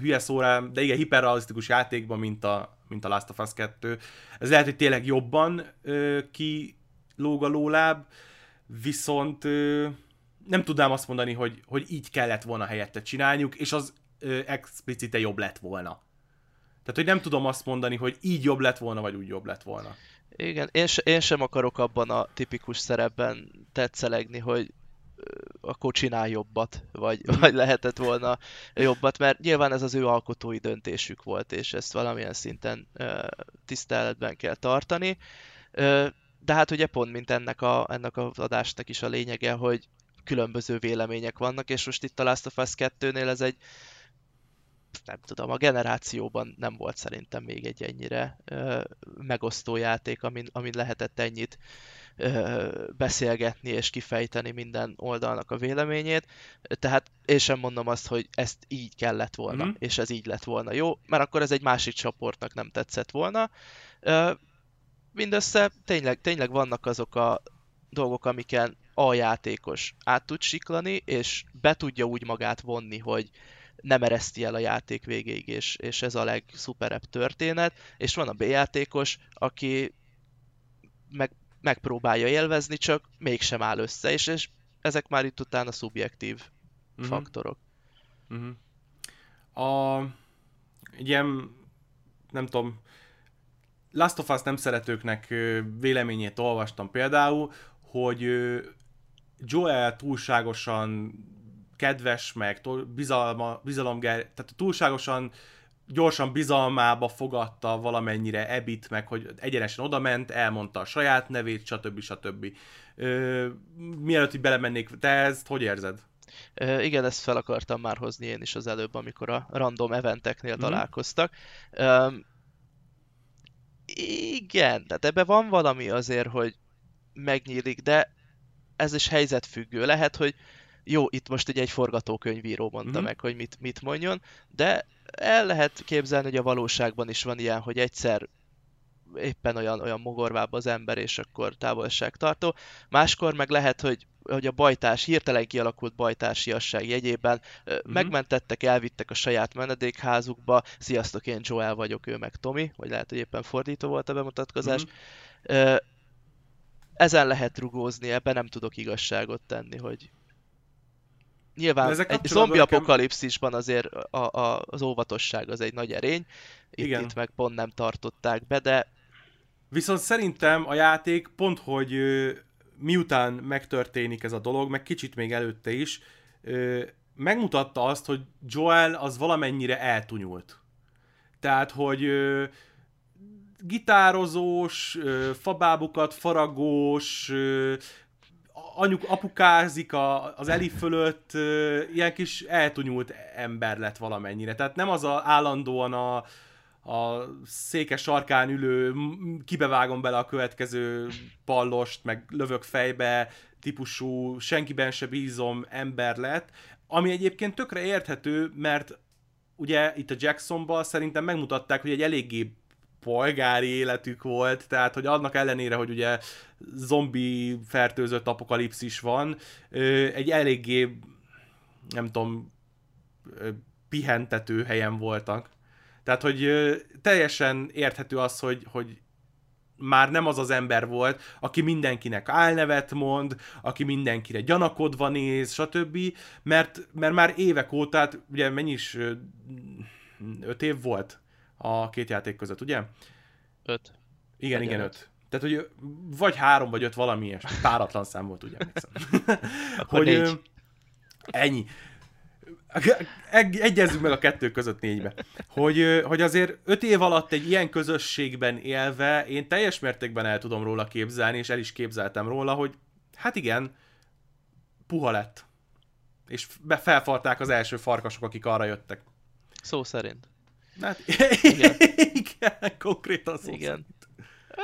hülye szóra, de igen, hiperrealisztikus játékban, mint a, mint a Last of Us 2. Ez lehet, hogy tényleg jobban ö, ki lóg a lóláb, viszont ö, nem tudnám azt mondani, hogy, hogy így kellett volna helyette csinálniuk, és az ö, explicite jobb lett volna. Tehát, hogy nem tudom azt mondani, hogy így jobb lett volna, vagy úgy jobb lett volna. Igen, én, se, én sem akarok abban a tipikus szerepben tetszelegni, hogy akkor csinál jobbat, vagy, mhm. vagy lehetett volna jobbat, mert nyilván ez az ő alkotói döntésük volt, és ezt valamilyen szinten uh, tiszteletben kell tartani. De hát ugye pont, mint ennek, a, ennek az adásnak is a lényege, hogy különböző vélemények vannak, és most itt a Last of Us 2-nél ez egy nem tudom, a generációban nem volt szerintem még egy ennyire ö, megosztó játék, amin, amin lehetett ennyit ö, beszélgetni és kifejteni minden oldalnak a véleményét. Tehát én sem mondom azt, hogy ezt így kellett volna, mm-hmm. és ez így lett volna jó, mert akkor ez egy másik csoportnak nem tetszett volna. Ö, mindössze tényleg, tényleg vannak azok a dolgok, amiken a játékos át tud siklani, és be tudja úgy magát vonni, hogy nem ereszti el a játék végéig, és, és ez a legszuperebb történet, és van a B-játékos, aki meg, megpróbálja élvezni, csak mégsem áll össze, és, és ezek már itt utána szubjektív uh-huh. faktorok. Uh-huh. A ilyen, nem tudom, Last of Us nem szeretőknek véleményét olvastam például, hogy Joel túlságosan kedves, meg bizalma, bizalomger, tehát túlságosan gyorsan bizalmába fogadta valamennyire Ebit, meg hogy egyenesen odament, elmondta a saját nevét, stb. stb. Ö, mielőtt így belemennék, te ezt hogy érzed? Ö, igen, ezt fel akartam már hozni én is az előbb, amikor a random eventeknél mm. találkoztak. Ö, igen, tehát ebben van valami azért, hogy megnyílik, de ez is helyzetfüggő. Lehet, hogy jó, itt most ugye egy forgatókönyvíró mondta mm-hmm. meg, hogy mit, mit mondjon, de el lehet képzelni, hogy a valóságban is van ilyen, hogy egyszer éppen olyan, olyan mogorvább az ember, és akkor távolságtartó. Máskor meg lehet, hogy, hogy a bajtárs, hirtelen kialakult bajtársiasság jegyében mm-hmm. megmentettek, elvittek a saját menedékházukba, sziasztok, én Joel vagyok, ő meg Tomi, vagy lehet, hogy éppen fordító volt a bemutatkozás. Mm-hmm. Ezen lehet rugózni, ebben nem tudok igazságot tenni, hogy, Nyilván egy zombi apokalipszisban azért a, a, az óvatosság az egy nagy erény, itt, Igen. itt meg pont nem tartották be, de... Viszont szerintem a játék pont, hogy miután megtörténik ez a dolog, meg kicsit még előtte is, megmutatta azt, hogy Joel az valamennyire eltunyult. Tehát, hogy gitározós, fabábukat faragós, anyuk apukázik a, az Eli fölött, ilyen kis eltunyult ember lett valamennyire. Tehát nem az a állandóan a, a székes sarkán ülő, kibevágom bele a következő pallost, meg lövök fejbe típusú, senkiben se bízom ember lett, ami egyébként tökre érthető, mert ugye itt a Jacksonban szerintem megmutatták, hogy egy eléggé polgári életük volt, tehát hogy annak ellenére, hogy ugye zombi fertőzött apokalipszis van, egy eléggé, nem tudom, pihentető helyen voltak. Tehát, hogy teljesen érthető az, hogy, hogy már nem az az ember volt, aki mindenkinek álnevet mond, aki mindenkire gyanakodva néz, stb. Mert, mert már évek óta, hát ugye mennyi is, öt év volt a két játék között, ugye? Öt. Igen, Legyen igen, öt. öt. Tehát, hogy vagy három, vagy öt valami ilyes. Páratlan szám volt, ugye? hogy négy. ennyi. Egyezzünk meg a kettő között négybe. Hogy, hogy azért öt év alatt egy ilyen közösségben élve én teljes mértékben el tudom róla képzelni, és el is képzeltem róla, hogy hát igen, puha lett. És felfarták az első farkasok, akik arra jöttek. Szó szerint. Hát, igen. igen, konkrétan szó Igen.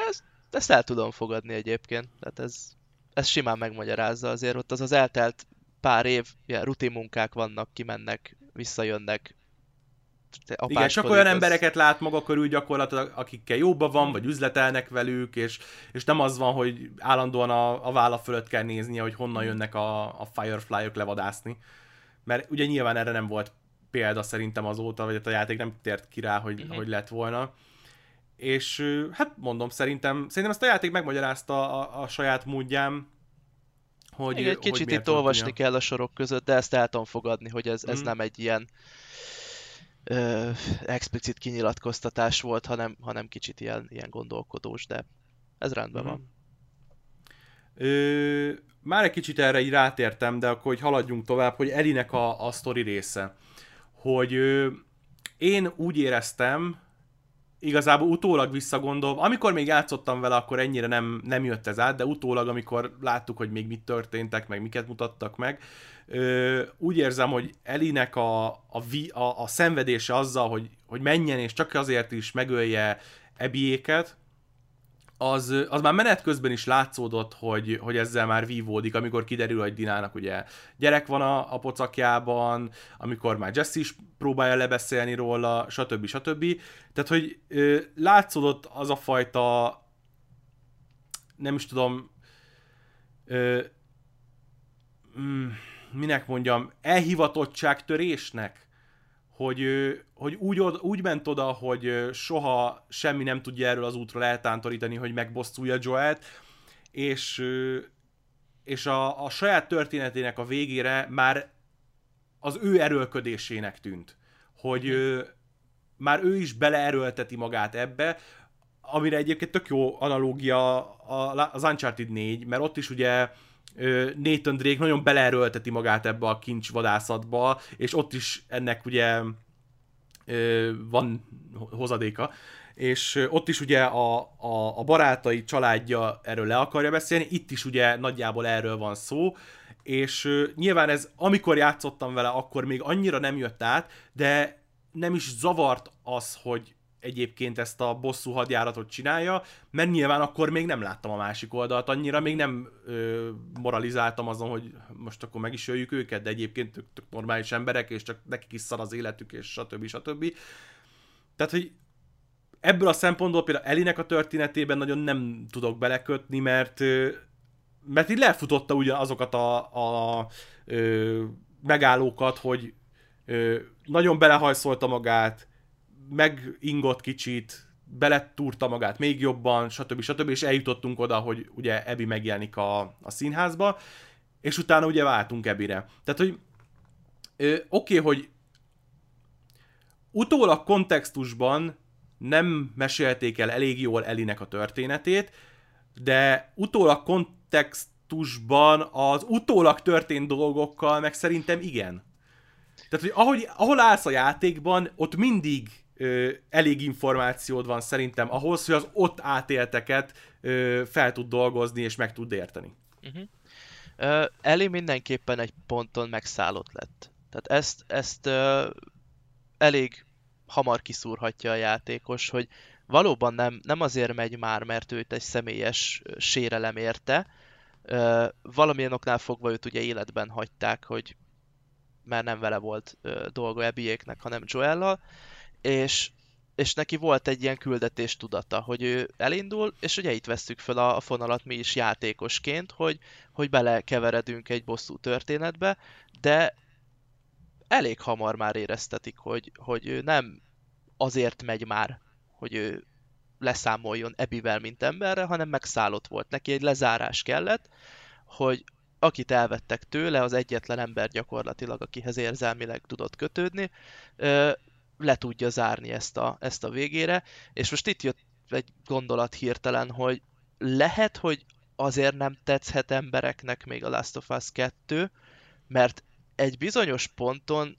Ezt, ezt el tudom fogadni egyébként. Tehát ez, ez simán megmagyarázza azért. Ott az az eltelt pár év, ilyen rutin munkák vannak, kimennek, visszajönnek, Igen, csak olyan az... embereket lát maga körül gyakorlatilag, akikkel jóba van, vagy üzletelnek velük, és, és nem az van, hogy állandóan a, a válla fölött kell néznie, hogy honnan jönnek a, a Firefly-ok levadászni. Mert ugye nyilván erre nem volt példa szerintem azóta, vagy hát a játék nem tért ki rá, hogy, uh-huh. hogy lett volna. És hát mondom, szerintem, szerintem ezt a játék megmagyarázta a, a saját módján, hogy, Igen, egy kicsit hogy itt olvasni kell a sorok között, de ezt el tudom fogadni, hogy ez, ez mm. nem egy ilyen ö, explicit kinyilatkoztatás volt, hanem, hanem kicsit ilyen, ilyen gondolkodós, de ez rendben mm. van. Ö, már egy kicsit erre így rátértem, de akkor hogy haladjunk tovább, hogy Elinek a, a sztori része. Hogy én úgy éreztem, igazából utólag visszagondolva, amikor még játszottam vele, akkor ennyire nem, nem jött ez át, de utólag, amikor láttuk, hogy még mit történtek, meg miket mutattak meg, ö, úgy érzem, hogy Elinek a, a, a, a szenvedése azzal, hogy, hogy menjen, és csak azért is megölje Ebiéket, az, az már menet közben is látszódott, hogy, hogy ezzel már vívódik, amikor kiderül, hogy Dinának ugye gyerek van a, a pocakjában, amikor már Jesse is próbálja lebeszélni róla, stb. stb. Tehát, hogy ö, látszódott az a fajta nem is tudom ö, mm, minek mondjam, elhivatottságtörésnek, hogy, hogy úgy, úgy ment oda, hogy soha semmi nem tudja erről az útról eltántorítani, hogy megbosszulja Joelt, és, és a, a saját történetének a végére már az ő erőlködésének tűnt. Hogy hm. már ő is beleerőlteti magát ebbe, amire egyébként tök jó analógia az Uncharted 4, mert ott is ugye Nathan Drake nagyon beleerőlteti magát ebbe a kincs vadászatba, és ott is ennek ugye van hozadéka, és ott is ugye a, a, a barátai családja erről le akarja beszélni, itt is ugye nagyjából erről van szó, és nyilván ez, amikor játszottam vele, akkor még annyira nem jött át, de nem is zavart az, hogy egyébként ezt a bosszú hadjáratot csinálja, mert nyilván akkor még nem láttam a másik oldalt annyira, még nem ö, moralizáltam azon, hogy most akkor meg is öljük őket, de egyébként tök, tök normális emberek, és csak nekik is szar az életük, és stb. stb. Tehát, hogy ebből a szempontból például Elinek a történetében nagyon nem tudok belekötni, mert mert így lefutotta ugye azokat a, a ö, megállókat, hogy ö, nagyon belehajszolta magát, megingott kicsit, beletúrta magát még jobban, stb. stb. és eljutottunk oda, hogy ugye Ebi megjelenik a, a színházba, és utána ugye váltunk Ebire. Tehát, hogy oké, okay, hogy utólag kontextusban nem mesélték el elég jól Elinek a történetét, de utólag kontextusban az utólag történt dolgokkal meg szerintem igen. Tehát, hogy ahogy, ahol állsz a játékban, ott mindig ö, elég információd van szerintem ahhoz, hogy az ott átélteket ö, fel tud dolgozni és meg tud érteni. Uh-huh. Uh, Eli mindenképpen egy ponton megszállott lett. Tehát ezt, ezt uh, elég hamar kiszúrhatja a játékos, hogy valóban nem, nem azért megy már, mert őt egy személyes sérelem érte, uh, valamilyen oknál fogva őt ugye életben hagyták, hogy mert nem vele volt uh, dolga Ebiéknek, hanem Joellal, és, és neki volt egy ilyen küldetés tudata, hogy ő elindul, és ugye itt vesztük fel a, a fonalat mi is játékosként, hogy, hogy belekeveredünk egy bosszú történetbe, de elég hamar már éreztetik, hogy, hogy ő nem azért megy már, hogy ő leszámoljon Ebivel, mint emberre, hanem megszállott volt. Neki egy lezárás kellett, hogy akit elvettek tőle, az egyetlen ember gyakorlatilag, akihez érzelmileg tudott kötődni, le tudja zárni ezt a, ezt a végére, és most itt jött egy gondolat hirtelen, hogy lehet, hogy azért nem tetszhet embereknek még a Last of Us 2, mert egy bizonyos ponton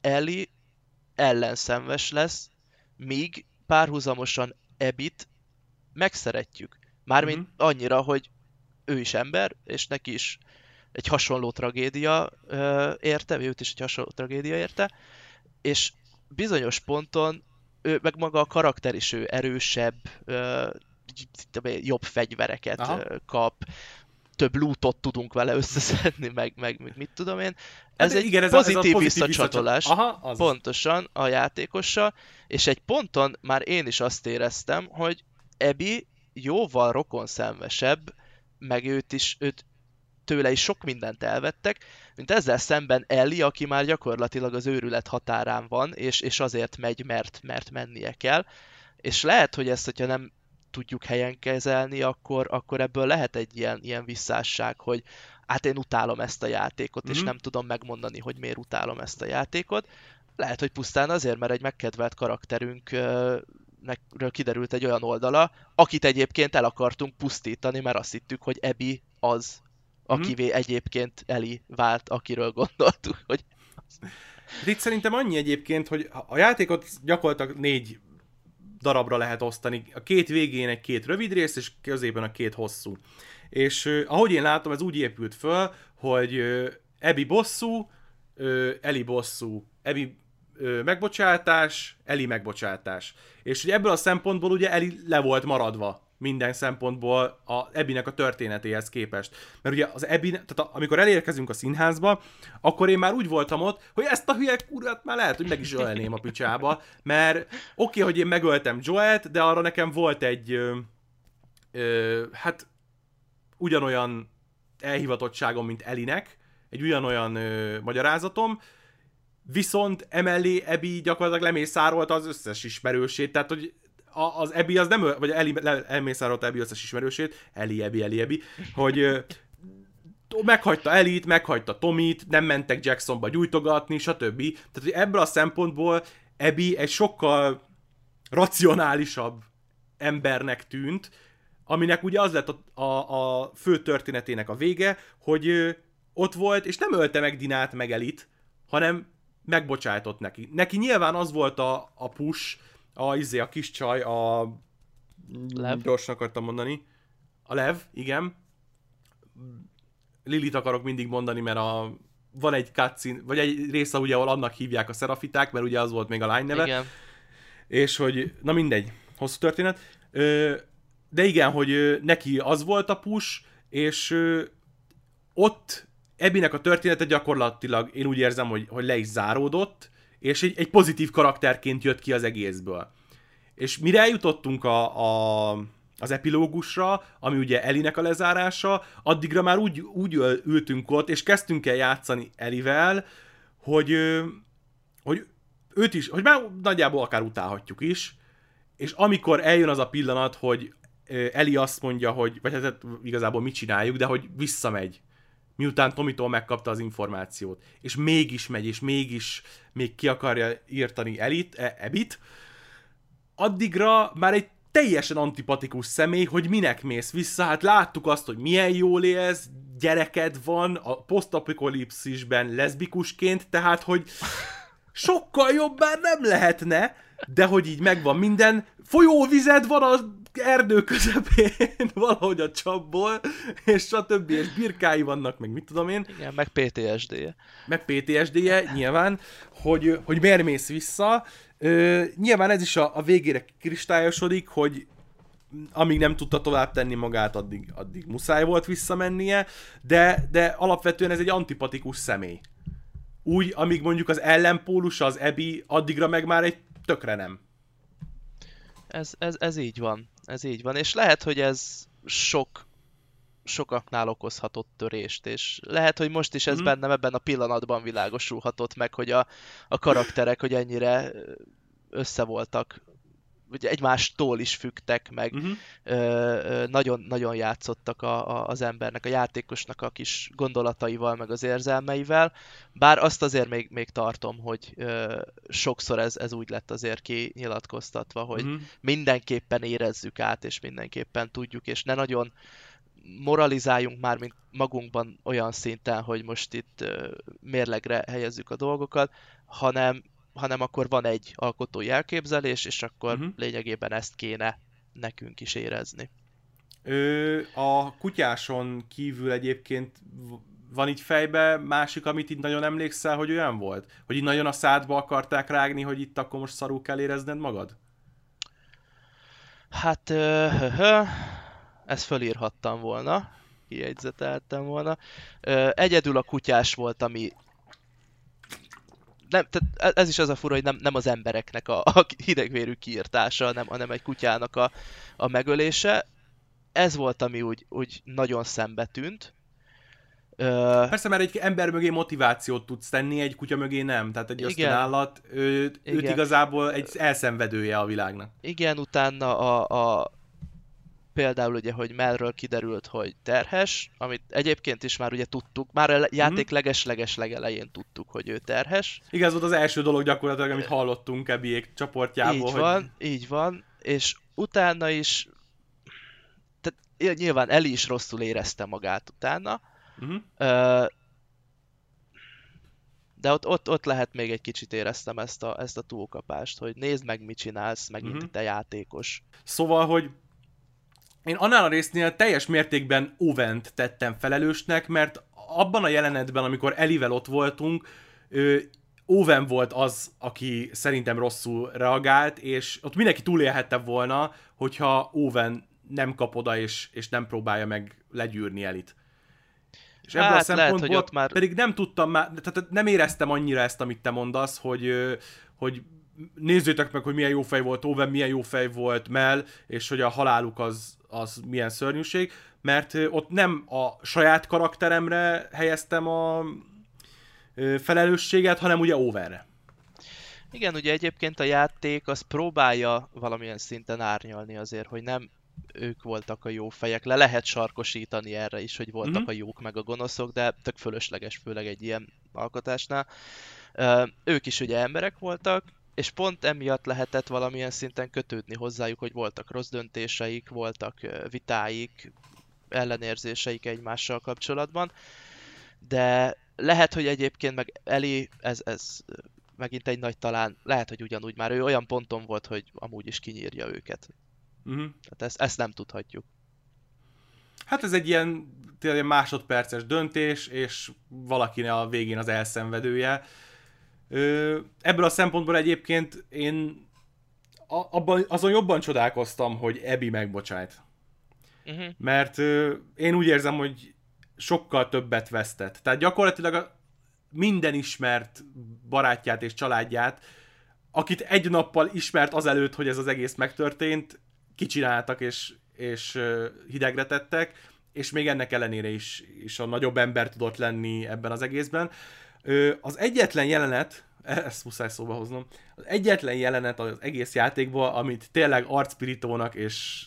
Eli ellenszenves lesz, míg párhuzamosan Ebit megszeretjük. Mármint uh-huh. annyira, hogy ő is ember, és neki is egy hasonló tragédia ö, érte, őt is egy hasonló tragédia érte, és bizonyos ponton ő, meg maga a karakter is ő erősebb, ö, jobb fegyvereket Aha. kap, több lootot tudunk vele összeszedni, meg, meg, meg mit tudom én. Ez Hát egy igen, ez pozitív, a, ez a pozitív visszacsatolás. Aha, az. Pontosan a játékossal, és egy ponton már én is azt éreztem, hogy Ebi jóval rokonszenvesebb, meg őt is, őt tőle is sok mindent elvettek, mint ezzel szemben Ellie, aki már gyakorlatilag az őrület határán van, és, és azért megy, mert, mert mennie kell. És lehet, hogy ezt, hogyha nem tudjuk helyen kezelni, akkor, akkor ebből lehet egy ilyen, ilyen visszásság, hogy hát én utálom ezt a játékot, mm-hmm. és Mhm. nem tudom megmondani, hogy miért utálom ezt a játékot. Lehet, hogy pusztán azért, mert egy megkedvelt karakterünk nekről kiderült egy olyan oldala, akit egyébként el akartunk pusztítani, mert azt hittük, hogy Ebi az, akivé egyébként Eli vált, akiről gondoltuk, hogy Itt szerintem annyi egyébként, hogy a játékot gyakorlatilag négy darabra lehet osztani. A két végén egy két rövid rész, és középen a két hosszú. És ahogy én látom, ez úgy épült föl, hogy Ebi bosszú, Eli bosszú, Ebi megbocsátás, Eli megbocsátás. És ugye ebből a szempontból ugye Eli le volt maradva minden szempontból a Ebinek a történetéhez képest. Mert ugye az Ebi, tehát a, amikor elérkezünk a színházba, akkor én már úgy voltam ott, hogy ezt a hülye kurát már lehet, hogy meg is ölném a picsába, mert oké, okay, hogy én megöltem Joelt, de arra nekem volt egy ö, ö, hát ugyanolyan elhivatottságom, mint Elinek, egy ugyanolyan ö, magyarázatom, viszont emellé Ebi gyakorlatilag lemészárolta az összes ismerősét, tehát hogy a, az Ebi az nem, vagy Eli le- elmészárolta Ebi összes ismerősét, Eli, Ebi, Eli, Ebi, hogy meghagyta Elit, meghagyta Tomit, nem mentek Jacksonba gyújtogatni, stb. Tehát, hogy ebből a szempontból Ebi egy sokkal racionálisabb embernek tűnt, aminek ugye az lett a, a, a fő történetének a vége, hogy ott volt, és nem ölte meg Dinát, meg Elit, hanem megbocsájtott neki. Neki nyilván az volt a, a push, a, izé, a kis csaj, a... Lev. Gyorsan akartam mondani. A Lev, igen. Lilit akarok mindig mondani, mert a, van egy cutscene, vagy egy része ugye, ahol annak hívják a szerafiták, mert ugye az volt még a lány neve. igen. És hogy, na mindegy, hosszú történet. De igen, hogy neki az volt a push, és ott Ebinek a története gyakorlatilag én úgy érzem, hogy, hogy le is záródott, és egy, egy pozitív karakterként jött ki az egészből. És mire eljutottunk a, a, az epilógusra, ami ugye Elinek a lezárása, addigra már úgy, úgy ül- ültünk ott, és kezdtünk el játszani Elivel, hogy, hogy őt is, hogy már nagyjából akár utálhatjuk is, és amikor eljön az a pillanat, hogy Eli azt mondja, hogy, vagy hát igazából mit csináljuk, de hogy visszamegy, miután Tomitól megkapta az információt, és mégis megy, és mégis még ki akarja írtani Elit, e, Ebit, addigra már egy teljesen antipatikus személy, hogy minek mész vissza, hát láttuk azt, hogy milyen jól élsz, gyereked van, a posztapokalipszisben leszbikusként, tehát, hogy sokkal jobb már nem lehetne, de hogy így megvan minden, folyóvized van az erdő közepén, valahogy a csapból, és stb. és birkái vannak, meg mit tudom én, Igen, meg PTSD-je. meg PTSD-je nyilván, hogy, hogy miért mész vissza. Ö, nyilván ez is a, a végére kristályosodik, hogy amíg nem tudta tovább tenni magát, addig, addig muszáj volt visszamennie, de, de alapvetően ez egy antipatikus személy. Úgy, amíg mondjuk az ellenpólusa, az Ebi, addigra meg már egy tökre nem. Ez, ez, ez így van. Ez így van. És lehet, hogy ez sok sokaknál okozhatott törést, és lehet, hogy most is ez Mhm. bennem ebben a pillanatban világosulhatott meg, hogy a, a karakterek, hogy ennyire össze voltak, ugye egymástól is fügtek meg, Uh-huh. ö, ö, nagyon-nagyon játszottak a, a, az embernek, a játékosnak a kis gondolataival, meg az érzelmeivel, bár azt azért még, még tartom, hogy ö, sokszor ez, ez úgy lett azért kinyilatkoztatva, hogy Uh-huh. mindenképpen érezzük át, és mindenképpen tudjuk, és ne nagyon moralizáljunk már, mint magunkban olyan szinten, hogy most itt mérlegre helyezzük a dolgokat, hanem, hanem akkor van egy alkotói elképzelés, és akkor uh-huh. lényegében ezt kéne nekünk is érezni. Ö, a kutyáson kívül egyébként van így fejbe másik, amit itt nagyon emlékszel, hogy olyan volt? Hogy így nagyon a szádba akarták rágni, hogy itt akkor most szarul kell érezned magad? Hát, ö, hö, hö, ezt fölírhattam volna. kijegyzeteltem volna. Ö, egyedül a kutyás volt, ami nem, tehát ez is az a fura, hogy nem, nem az embereknek a, a hidegvérű kiirtása, nem, hanem egy kutyának a, a megölése. Ez volt, ami úgy, úgy nagyon szembe tűnt. Persze, mert egy ember mögé motivációt tudsz tenni, egy kutya mögé nem. Tehát egy ösztön állat, őt, őt igazából egy elszenvedője a világnak. Igen, utána a, a például ugye, hogy Melről kiderült, hogy terhes, amit egyébként is már ugye tudtuk, már a mhm. játék mm-hmm. leges-leges legelején tudtuk, hogy ő terhes. Igen, ez volt az első dolog gyakorlatilag, amit hallottunk Ebiék csoportjából. Így hogy... van, így van, és utána is, tehát nyilván Eli is rosszul érezte magát utána, mm-hmm. de ott, ott, ott lehet még egy kicsit éreztem ezt a, ezt a túlkapást, hogy nézd meg, mit csinálsz, megint mm-hmm. te játékos. Szóval, hogy én annál a résznél teljes mértékben Ovent tettem felelősnek, mert abban a jelenetben, amikor Elivel ott voltunk, Owen volt az, aki szerintem rosszul reagált, és ott mindenki túlélhette volna, hogyha Owen nem kap oda, és, és nem próbálja meg legyűrni Elit. És ebből hát, a szempontból lehet, hogy ott már... pedig nem tudtam már, tehát nem éreztem annyira ezt, amit te mondasz, hogy, hogy nézzétek meg, hogy milyen jó fej volt Owen, milyen jó fej volt Mel, és hogy a haláluk az, az milyen szörnyűség, mert ott nem a saját karakteremre helyeztem a felelősséget, hanem ugye Overre. Igen, ugye egyébként a játék az próbálja valamilyen szinten árnyalni azért, hogy nem ők voltak a jó fejek. Le lehet sarkosítani erre is, hogy voltak mm-hmm. a jók meg a gonoszok, de tök fölösleges, főleg egy ilyen alkotásnál. Ők is ugye emberek voltak, és pont emiatt lehetett valamilyen szinten kötődni hozzájuk, hogy voltak rossz döntéseik, voltak vitáik, ellenérzéseik egymással kapcsolatban, de lehet, hogy egyébként meg Eli, ez, ez megint egy nagy talán, lehet, hogy ugyanúgy már ő olyan ponton volt, hogy amúgy is kinyírja őket. Uh-huh. Tehát ezt, ezt nem tudhatjuk. Hát ez egy ilyen tényleg másodperces döntés, és valaki a végén az elszenvedője. Ö, ebből a szempontból egyébként én abban, azon jobban csodálkoztam, hogy Ebi megbocsájt. Uh-huh. Mert ö, én úgy érzem, hogy sokkal többet vesztett. Tehát gyakorlatilag a, minden ismert barátját és családját, akit egy nappal ismert azelőtt, hogy ez az egész megtörtént, kicsináltak és, és hidegre tettek, és még ennek ellenére is, is a nagyobb ember tudott lenni ebben az egészben. Az egyetlen jelenet, ezt muszáj szóba hoznom, az egyetlen jelenet az egész játékból, amit tényleg arcpiritónak és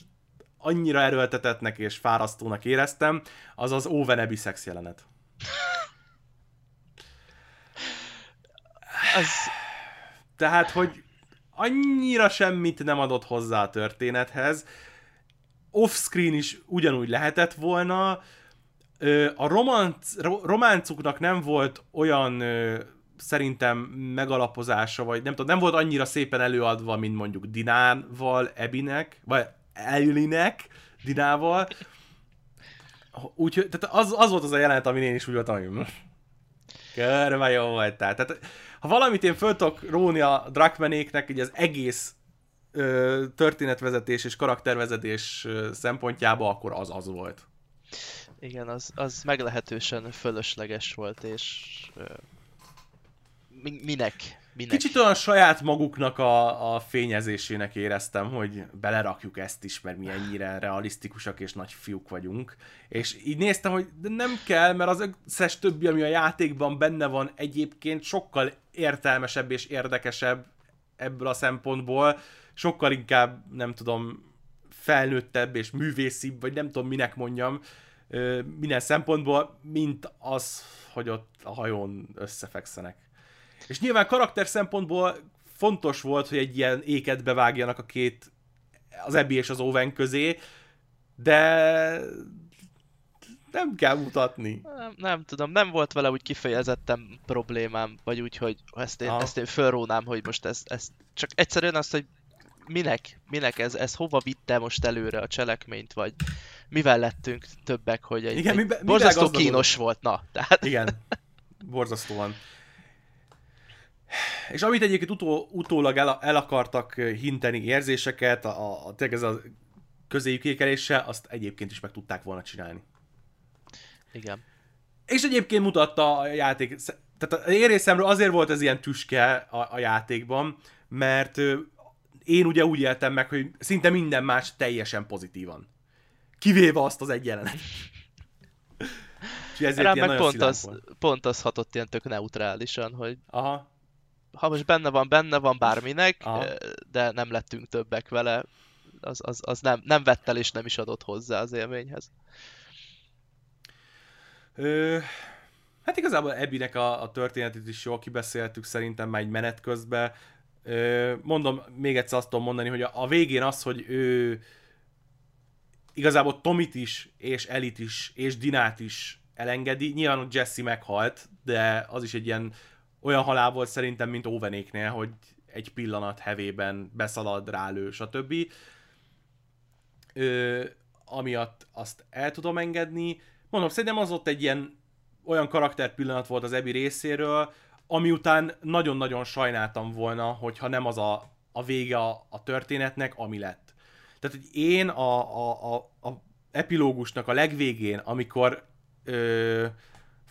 annyira erőltetetnek és fárasztónak éreztem, az az Owen szex jelenet. Ez... Tehát, hogy annyira semmit nem adott hozzá a történethez, off-screen is ugyanúgy lehetett volna, a romanc, románcuknak nem volt olyan szerintem megalapozása, vagy nem tudom, nem volt annyira szépen előadva, mint mondjuk Dinával, Ebinek, vagy Elinek, Dinával. Úgyhogy, tehát az, az volt az a jelenet, amin én is úgy voltam, hogy körbe jó voltál. Tehát, ha valamit én föl tudok róni a Drakmenéknek, így az egész ö, történetvezetés és karaktervezetés szempontjából, akkor az az volt. Igen, az, az meglehetősen fölösleges volt, és minek? minek? Kicsit olyan saját maguknak a, a fényezésének éreztem, hogy belerakjuk ezt is, mert mi ennyire realisztikusak és nagy fiúk vagyunk. És így néztem, hogy de nem kell, mert az összes többi, ami a játékban benne van, egyébként sokkal értelmesebb és érdekesebb ebből a szempontból. Sokkal inkább, nem tudom, felnőttebb és művészibb, vagy nem tudom minek mondjam, minden szempontból, mint az, hogy ott a hajón összefekszenek. És nyilván karakter szempontból fontos volt, hogy egy ilyen éket bevágjanak a két, az Ebi és az Owen közé, de nem kell mutatni. Nem, nem tudom, nem volt vele úgy kifejezetten problémám, vagy úgy, hogy ezt én, ezt én fölrónám, hogy most ez, ez csak egyszerűen azt, hogy minek, minek ez, ez hova vitte most előre a cselekményt, vagy mivel lettünk többek, hogy egy, Igen, egy mibe, borzasztó kínos volt, na. Tehát... Igen, borzasztóan. És amit egyébként utó, utólag el, el akartak hinteni érzéseket, a, a, tényleg ez a közéjük ékeléssel, azt egyébként is meg tudták volna csinálni. Igen. És egyébként mutatta a játék, tehát én részemről azért volt ez ilyen tüske a, a játékban, mert én ugye úgy éltem meg, hogy szinte minden más teljesen pozitívan. Kivéve azt az egy jelenet. Rám meg pont az, pont az hatott ilyen tök neutrálisan, hogy Aha. ha most benne van, benne van bárminek, Aha. de nem lettünk többek vele, az, az, az nem, nem vett el és nem is adott hozzá az élményhez. Ö, hát igazából Ebinek a, a történetét is jól kibeszéltük szerintem már egy menet közben. Mondom, még egyszer azt tudom mondani, hogy a, a végén az, hogy ő igazából Tomit is, és Elit is, és Dinát is elengedi. Nyilván Jesse meghalt, de az is egy ilyen olyan halál volt szerintem, mint Ovenéknél, hogy egy pillanat hevében beszalad, rálő, stb. Ö, amiatt azt el tudom engedni. Mondom, szerintem az ott egy ilyen olyan karakter pillanat volt az Ebi részéről, ami után nagyon-nagyon sajnáltam volna, hogyha nem az a, a vége a, a történetnek, ami lett. Tehát, hogy én a, a, a, a epilógusnak a legvégén, amikor ö,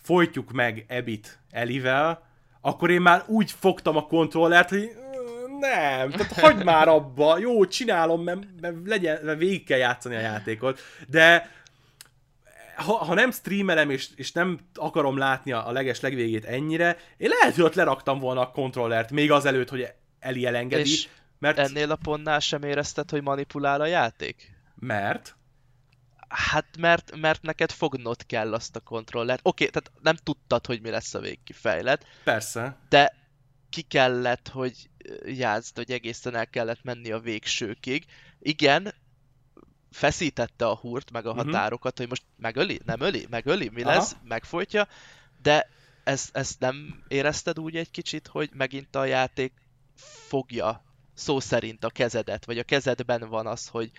folytjuk meg Ebit Elivel, akkor én már úgy fogtam a kontrollert, hogy nem, tehát hagyd már abba, jó, csinálom, mert, mert, legyen, mert végig kell játszani a játékot, de ha, ha nem streamelem, és, és nem akarom látni a, leges legvégét ennyire, én lehet, hogy ott leraktam volna a kontrollert, még azelőtt, hogy Eli elengedi. És mert... ennél a pontnál sem érezted, hogy manipulál a játék? Mert? Hát mert, mert neked fognod kell azt a kontrollert. Oké, okay, tehát nem tudtad, hogy mi lesz a végkifejlet. Persze. De ki kellett, hogy játszd, hogy egészen el kellett menni a végsőkig. Igen, feszítette a húrt, meg a uh-huh. határokat, hogy most megöli, nem öli, megöli, mi Aha. lesz, megfolytja, de ezt, ezt nem érezted úgy egy kicsit, hogy megint a játék fogja szó szerint a kezedet, vagy a kezedben van az, hogy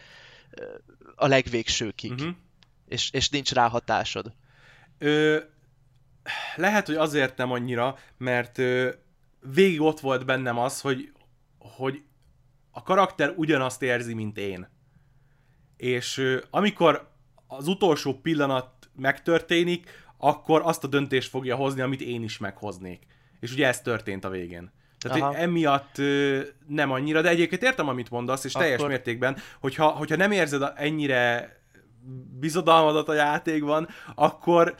a legvégsőkig, uh-huh. és, és nincs rá hatásod. Ö, lehet, hogy azért nem annyira, mert ö, végig ott volt bennem az, hogy, hogy a karakter ugyanazt érzi, mint én. És amikor az utolsó pillanat megtörténik, akkor azt a döntést fogja hozni, amit én is meghoznék. És ugye ez történt a végén. Tehát Aha. emiatt nem annyira, de egyébként értem, amit mondasz, és Akkor... teljes mértékben, hogyha, hogyha nem érzed ennyire bizodalmadat a játékban, akkor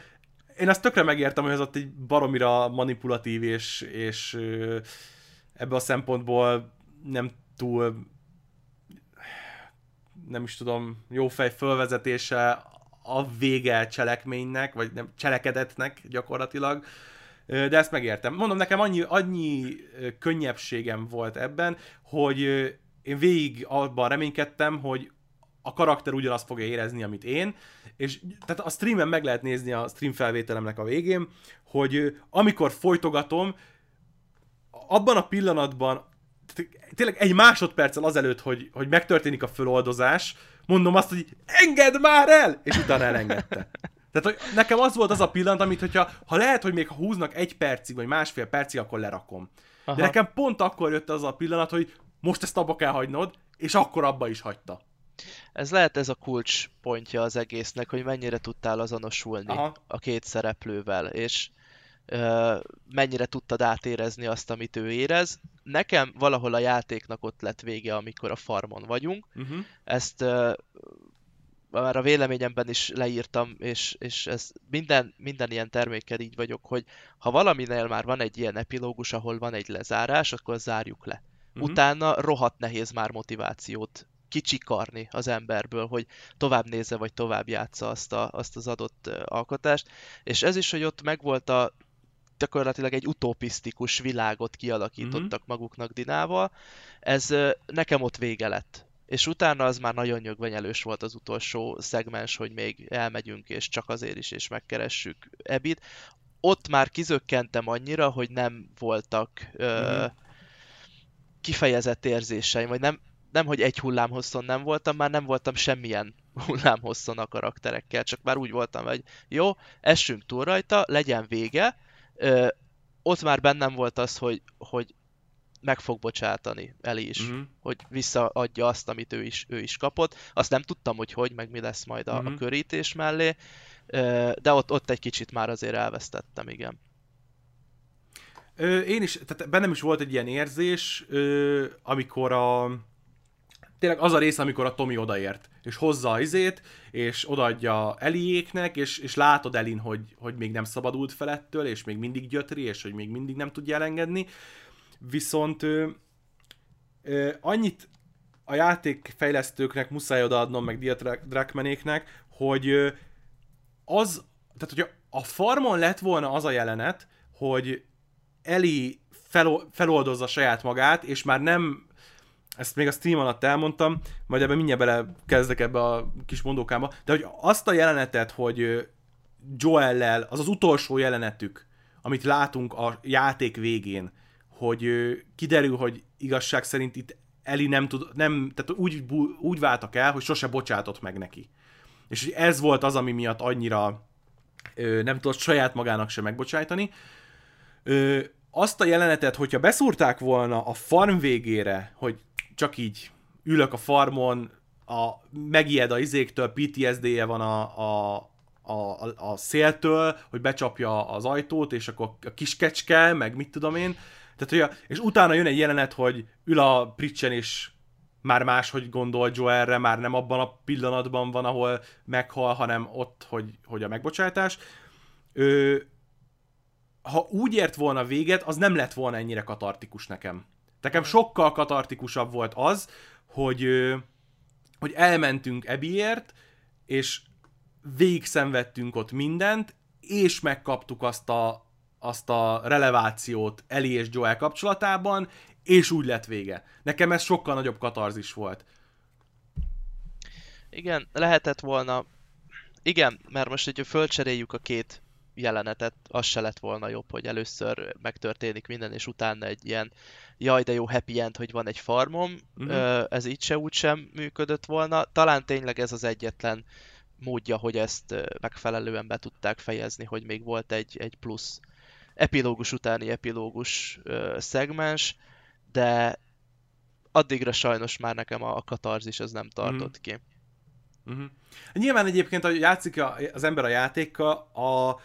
én azt tökre megértem, hogy az ott egy baromira manipulatív, és, és ebbe a szempontból nem túl nem is tudom, jó fej fölvezetése a vége cselekménynek, vagy nem cselekedetnek gyakorlatilag de ezt megértem. Mondom, nekem annyi, annyi könnyebbségem volt ebben, hogy én végig abban reménykedtem, hogy a karakter ugyanazt fogja érezni, amit én, és tehát a streamen meg lehet nézni a stream felvételemnek a végén, hogy amikor folytogatom, abban a pillanatban, tényleg egy másodperccel azelőtt, hogy, hogy megtörténik a föloldozás, mondom azt, hogy engedd már el! És utána elengedte. Tehát hogy nekem az volt az a pillanat, amit hogyha, ha lehet, hogy még ha húznak egy percig, vagy másfél percig, akkor lerakom. Aha. De nekem pont akkor jött az a pillanat, hogy most ezt abba kell hagynod, és akkor abba is hagyta. Ez lehet ez a kulcs pontja az egésznek, hogy mennyire tudtál azonosulni Aha. a két szereplővel, és mennyire tudtad átérezni azt, amit ő érez. Nekem valahol a játéknak ott lett vége, amikor a farmon vagyunk. Uh-huh. Ezt ö, már a véleményemben is leírtam, és, és ez minden, minden ilyen termékkel így vagyok, hogy ha valaminél már van egy ilyen epilógus, ahol van egy lezárás, akkor zárjuk le. Uh-huh. Utána rohadt nehéz már motivációt kicsikarni az emberből, hogy tovább nézze, vagy tovább játsza azt, a, azt az adott alkotást. És ez is, hogy ott megvolt a gyakorlatilag egy utopisztikus világot kialakítottak uh-huh. maguknak Dinával, ez nekem ott vége lett és utána az már nagyon nyögvenyelős volt az utolsó szegmens, hogy még elmegyünk, és csak azért is, és megkeressük Ebit. Ott már kizökkentem annyira, hogy nem voltak ö, mm-hmm. kifejezett érzéseim, vagy nem, nem, hogy egy hullámhosszon nem voltam, már nem voltam semmilyen hullámhosszon a karakterekkel, csak már úgy voltam, hogy jó, essünk túl rajta, legyen vége. Ö, ott már bennem volt az, hogy, hogy meg fog bocsátani Eli is, uh-huh. hogy visszaadja azt, amit ő is, ő is kapott. Azt nem tudtam, hogy hogy, meg mi lesz majd a, uh-huh. a körítés mellé, de ott, ott egy kicsit már azért elvesztettem, igen. Ö, én is, tehát bennem is volt egy ilyen érzés, ö, amikor a tényleg az a rész, amikor a Tomi odaért, és hozza izét, és odaadja Eliéknek, és, és látod Elin, hogy, hogy még nem szabadult felettől, és még mindig gyötri, és hogy még mindig nem tudja elengedni. Viszont ö, ö, annyit a játékfejlesztőknek muszáj odaadnom, meg Dia Drakmenéknek, hogy ö, az, tehát hogyha a farmon lett volna az a jelenet, hogy Eli fel, feloldozza saját magát, és már nem ezt még a stream alatt elmondtam, majd ebben mindjárt bele kezdek ebbe a kis mondókába, de hogy azt a jelenetet, hogy Joellel, az az utolsó jelenetük, amit látunk a játék végén, hogy kiderül, hogy igazság szerint itt Eli nem tud, nem, tehát úgy, úgy váltak el, hogy sose bocsátott meg neki. És ez volt az, ami miatt annyira nem tudott saját magának sem megbocsájtani azt a jelenetet, hogyha beszúrták volna a farm végére, hogy csak így ülök a farmon, a, megijed a izéktől, PTSD-je van a, a, a, a széltől, hogy becsapja az ajtót, és akkor a kis kecske, meg mit tudom én. Tehát, hogy a, és utána jön egy jelenet, hogy ül a Pritchen, és már máshogy gondol Joelre, már nem abban a pillanatban van, ahol meghal, hanem ott, hogy, hogy a megbocsátás. Ö, ha úgy ért volna véget, az nem lett volna ennyire katartikus nekem. Nekem sokkal katartikusabb volt az, hogy, hogy elmentünk Ebiért, és végig szenvedtünk ott mindent, és megkaptuk azt a, azt a relevációt Eli és Joel kapcsolatában, és úgy lett vége. Nekem ez sokkal nagyobb katarzis volt. Igen, lehetett volna. Igen, mert most, hogyha fölcseréljük a két jelenetet, az se lett volna jobb, hogy először megtörténik minden, és utána egy ilyen jaj, de jó happy end, hogy van egy farmom, uh-huh. ez így se úgy sem működött volna. Talán tényleg ez az egyetlen módja, hogy ezt megfelelően be tudták fejezni, hogy még volt egy, egy plusz epilógus utáni epilógus szegmens, de addigra sajnos már nekem a, katarzis az nem tartott uh-huh. ki. Uh-huh. Nyilván egyébként, hogy játszik az ember a játékkal, a,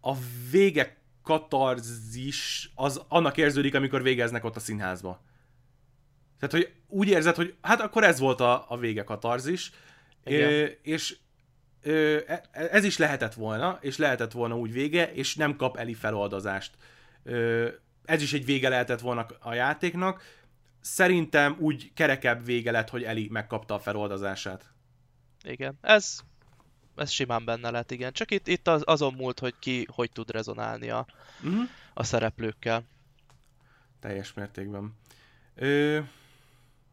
a vége katarzis az annak érződik, amikor végeznek ott a színházba. Tehát, hogy úgy érzed, hogy hát akkor ez volt a, a vége katarzis, é, és ö, e, ez is lehetett volna, és lehetett volna úgy vége, és nem kap Eli feloldozást. Ö, ez is egy vége lehetett volna a játéknak. Szerintem úgy kerekebb vége lett, hogy Eli megkapta a feloldozását. Igen, ez ez simán benne lett, igen. Csak itt, itt az, azon múlt, hogy ki hogy tud rezonálni a, uh-huh. a szereplőkkel. Teljes mértékben. Ö,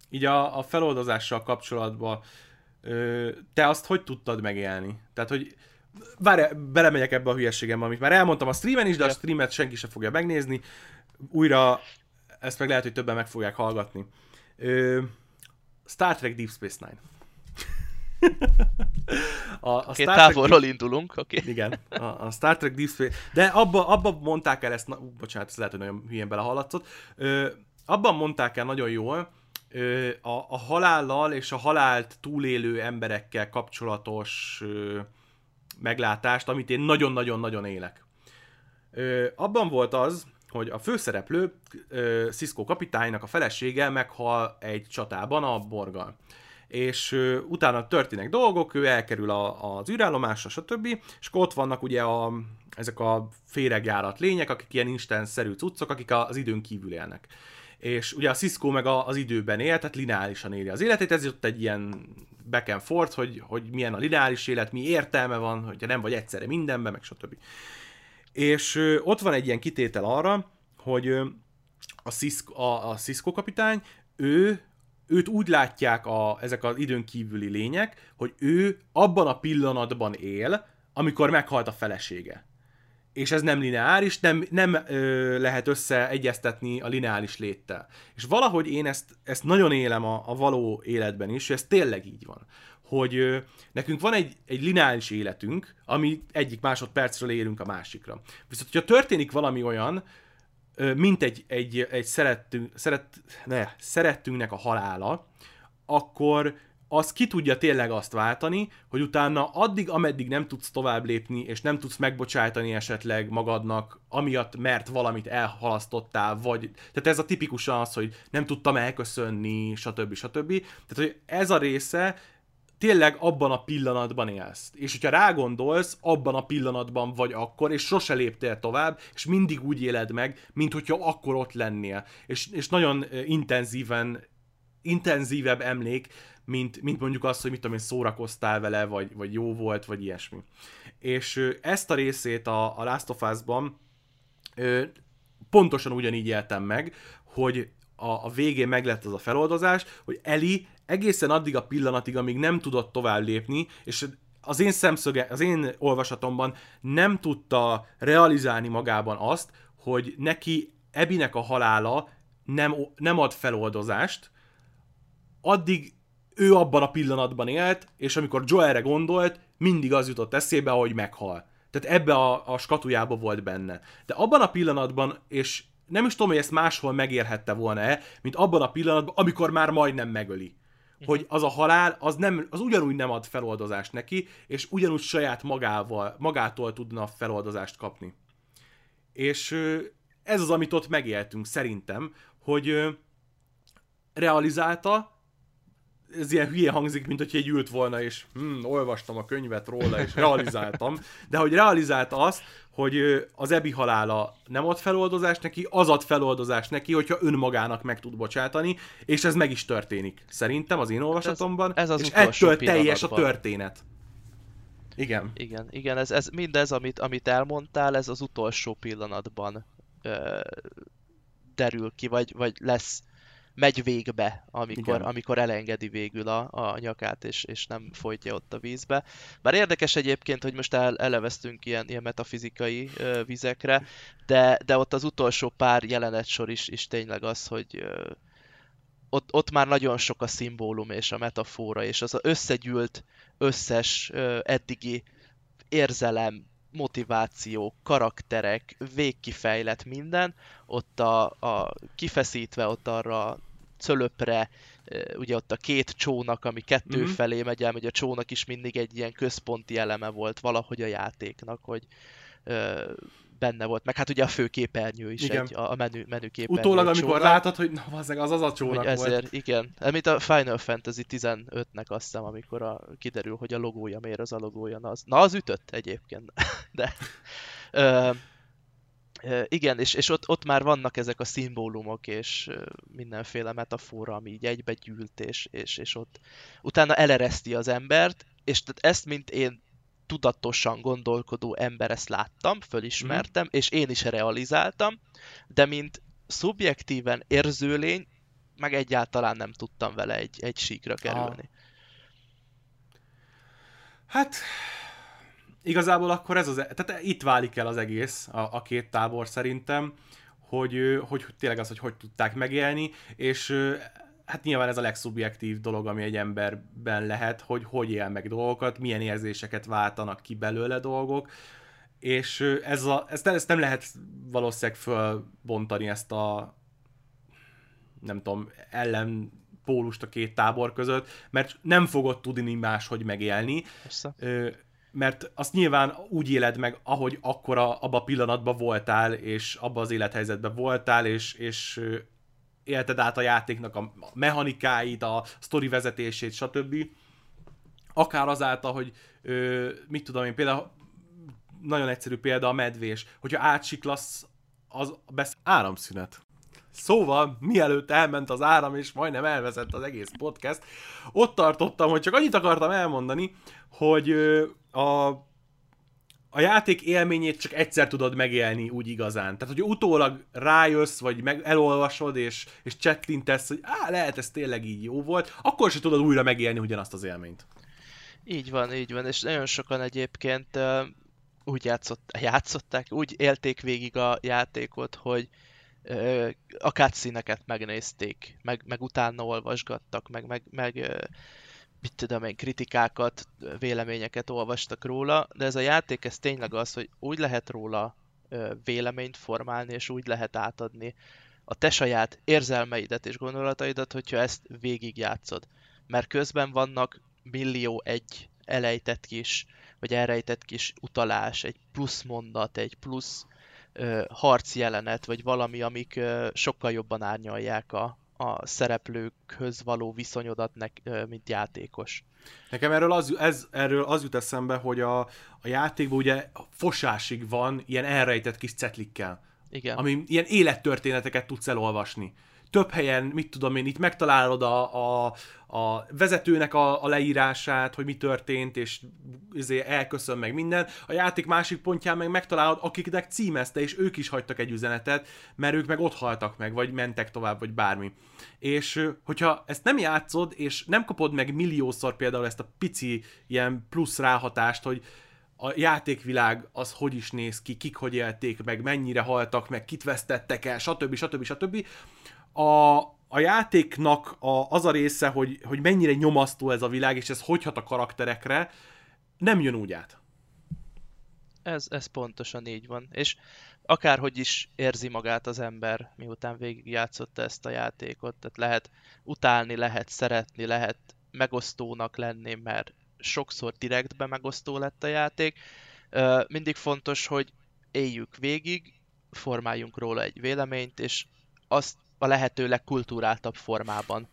így a, a feloldozással kapcsolatban ö, te azt hogy tudtad megélni? Tehát, hogy várj, belemegyek ebbe a hülyeségembe, amit már elmondtam a streamen is, de a streamet senki sem fogja megnézni. Újra ezt meg lehet, hogy többen meg fogják hallgatni. Ö, Star Trek Deep Space Nine. A, a okay, Star távolról Trek... indulunk, oké. Okay. Igen, a, a Star Trek Deep Space... De abba, abba mondták el ezt, na, ú, bocsánat, ez lehet, hogy nagyon hülyén belehallatszott. Ö, abban mondták el nagyon jól, ö, a, a halállal és a halált túlélő emberekkel kapcsolatos ö, meglátást, amit én nagyon-nagyon-nagyon élek. Ö, abban volt az, hogy a főszereplő, ö, Cisco kapitánynak a felesége meghal egy csatában a borgal és uh, utána történnek dolgok, ő elkerül a, az űrállomásra, stb. És ott vannak ugye a, ezek a féregjárat lények, akik ilyen instance-szerű cuccok, akik az időn kívül élnek. És ugye a Cisco meg a, az időben él, tehát lineálisan éli az életét, ez ott egy ilyen back and forth, hogy, hogy milyen a lineáris élet, mi értelme van, hogyha nem vagy egyszerre mindenben, meg stb. És uh, ott van egy ilyen kitétel arra, hogy uh, a Cisco, a, a Cisco kapitány, ő őt úgy látják a, ezek az időn kívüli lények, hogy ő abban a pillanatban él, amikor meghalt a felesége. És ez nem lineáris, nem, nem ö, lehet összeegyeztetni a lineáris léttel. És valahogy én ezt, ezt nagyon élem a, a való életben is, és ez tényleg így van. Hogy ö, nekünk van egy, egy lineáris életünk, ami egyik másodpercről érünk a másikra. Viszont, hogyha történik valami olyan, mint egy, egy, egy szerettünk, szeret, ne, szerettünknek a halála, akkor az ki tudja tényleg azt váltani, hogy utána addig, ameddig nem tudsz tovább lépni, és nem tudsz megbocsájtani esetleg magadnak, amiatt, mert valamit elhalasztottál, vagy... Tehát ez a tipikusan az, hogy nem tudtam elköszönni, stb. stb. Tehát, hogy ez a része tényleg abban a pillanatban élsz. És hogyha rágondolsz, abban a pillanatban vagy akkor, és sose léptél tovább, és mindig úgy éled meg, mint hogyha akkor ott lennél. És, és nagyon intenzíven, intenzívebb emlék, mint, mint mondjuk az, hogy mit tudom én, szórakoztál vele, vagy, vagy jó volt, vagy ilyesmi. És ezt a részét a, a Last of Us-ban pontosan ugyanígy éltem meg, hogy a, a végén meg az a feloldozás, hogy Eli egészen addig a pillanatig, amíg nem tudott tovább lépni, és az én szemszöge, az én olvasatomban nem tudta realizálni magában azt, hogy neki Ebinek a halála nem, nem ad feloldozást, addig ő abban a pillanatban élt, és amikor Joelre gondolt, mindig az jutott eszébe, hogy meghal. Tehát ebbe a, a skatujába volt benne. De abban a pillanatban, és nem is tudom, hogy ezt máshol megérhette volna-e, mint abban a pillanatban, amikor már majdnem megöli. Hogy az a halál, az, nem, az ugyanúgy nem ad feloldozást neki, és ugyanúgy saját magával, magától tudna feloldozást kapni. És ez az, amit ott megéltünk, szerintem, hogy realizálta, ez ilyen hülye hangzik, mint hogy egy ült volna, és hm, olvastam a könyvet róla, és realizáltam, de hogy realizálta azt, hogy az Ebi halála nem ad feloldozást neki, az ad feloldozást neki, hogyha önmagának meg tud bocsátani, és ez meg is történik. Szerintem az én olvasatomban, ez, ez az és ettől teljes a történet. Igen. Igen, igen, ez, ez mindez, amit, amit elmondtál, ez az utolsó pillanatban ö, derül ki, vagy, vagy lesz megy végbe, amikor, amikor elengedi végül a, a nyakát, és, és nem folytja ott a vízbe. Bár érdekes egyébként, hogy most el, eleveztünk ilyen, ilyen metafizikai ö, vizekre, de, de ott az utolsó pár jelenetsor is, is tényleg az, hogy ö, ott, ott már nagyon sok a szimbólum és a metafora, és az összegyűlt összes ö, eddigi érzelem, motiváció, karakterek, végkifejlett minden, ott a, a kifeszítve ott arra cölöpre, ugye ott a két csónak, ami kettő mm-hmm. felé megy el, hogy a csónak is mindig egy ilyen központi eleme volt valahogy a játéknak, hogy ö, benne volt, meg hát ugye a fő képernyő is igen. egy, a menü, menü képernyő. Utólag, amikor csónak, látod, hogy na, az az, az a csónak ezért, volt. Igen, mint a Final Fantasy 15-nek azt hiszem, amikor a, kiderül, hogy a logója miért az a logója, na az, na az ütött egyébként, de ö, igen, és, és ott, ott már vannak ezek a szimbólumok, és mindenféle metafora, ami így egybegyűlt, és, és, és ott utána elereszti az embert, és tehát ezt, mint én tudatosan gondolkodó ember ezt láttam, fölismertem, mm. és én is realizáltam, de mint szubjektíven érzőlény, meg egyáltalán nem tudtam vele egy, egy síkra kerülni. Ah. Hát, igazából akkor ez az, e- tehát itt válik el az egész, a, a két tábor szerintem, hogy, hogy tényleg az, hogy hogy tudták megélni, és hát nyilván ez a legszubjektív dolog, ami egy emberben lehet, hogy hogy él meg dolgokat, milyen érzéseket váltanak ki belőle dolgok, és ez a, ezt, ezt nem lehet valószínűleg fölbontani ezt a nem tudom, ellen pólust a két tábor között, mert nem fogod tudni máshogy megélni. Persze mert azt nyilván úgy éled meg, ahogy akkora abban a pillanatban voltál, és abban az élethelyzetben voltál, és, és élted át a játéknak a mechanikáit, a sztori vezetését, stb. Akár azáltal, hogy ö, mit tudom én, például nagyon egyszerű példa a medvés, hogyha átsiklasz, az besz... áramszünet. Szóval, mielőtt elment az áram, és majdnem elvezett az egész podcast, ott tartottam, hogy csak annyit akartam elmondani, hogy a, a játék élményét csak egyszer tudod megélni úgy igazán. Tehát, hogy utólag rájössz, vagy meg elolvasod, és, és csettintesz, hogy á, lehet ez tényleg így jó volt, akkor se tudod újra megélni ugyanazt az élményt. Így van, így van, és nagyon sokan egyébként uh, úgy játszott, játszották, úgy élték végig a játékot, hogy uh, a cutscene megnézték, meg, meg utána olvasgattak, meg, meg, meg uh, mit tudom én, kritikákat, véleményeket olvastak róla, de ez a játék, ez tényleg az, hogy úgy lehet róla véleményt formálni, és úgy lehet átadni a te saját érzelmeidet és gondolataidat, hogyha ezt végigjátszod. mert közben vannak millió egy elejtett kis, vagy elrejtett kis utalás, egy plusz mondat, egy plusz ö, harc jelenet, vagy valami, amik ö, sokkal jobban árnyalják a, a szereplőkhöz való viszonyodat, nek, mint játékos. Nekem erről az, ez, erről az jut eszembe, hogy a, a játékban ugye fosásig van ilyen elrejtett kis cetlikkel. Igen. Ami ilyen élettörténeteket tudsz elolvasni. Több helyen, mit tudom én, itt megtalálod a, a, a vezetőnek a, a leírását, hogy mi történt, és izé elköszön meg minden. A játék másik pontján meg megtalálod, akiknek címezte, és ők is hagytak egy üzenetet, mert ők meg ott haltak meg, vagy mentek tovább, vagy bármi. És hogyha ezt nem játszod, és nem kapod meg milliószor például ezt a pici ilyen plusz ráhatást, hogy a játékvilág az hogy is néz ki, kik hogy élték meg, mennyire haltak meg, kit vesztettek el, stb. stb. stb. A, a játéknak a, az a része, hogy, hogy mennyire nyomasztó ez a világ, és ez hogy hat a karakterekre, nem jön úgy át. Ez, ez pontosan így van. És akárhogy is érzi magát az ember, miután végigjátszotta ezt a játékot, tehát lehet utálni, lehet szeretni, lehet megosztónak lenni, mert sokszor direktbe megosztó lett a játék. Mindig fontos, hogy éljük végig, formáljunk róla egy véleményt, és azt a lehető legkulturáltabb formában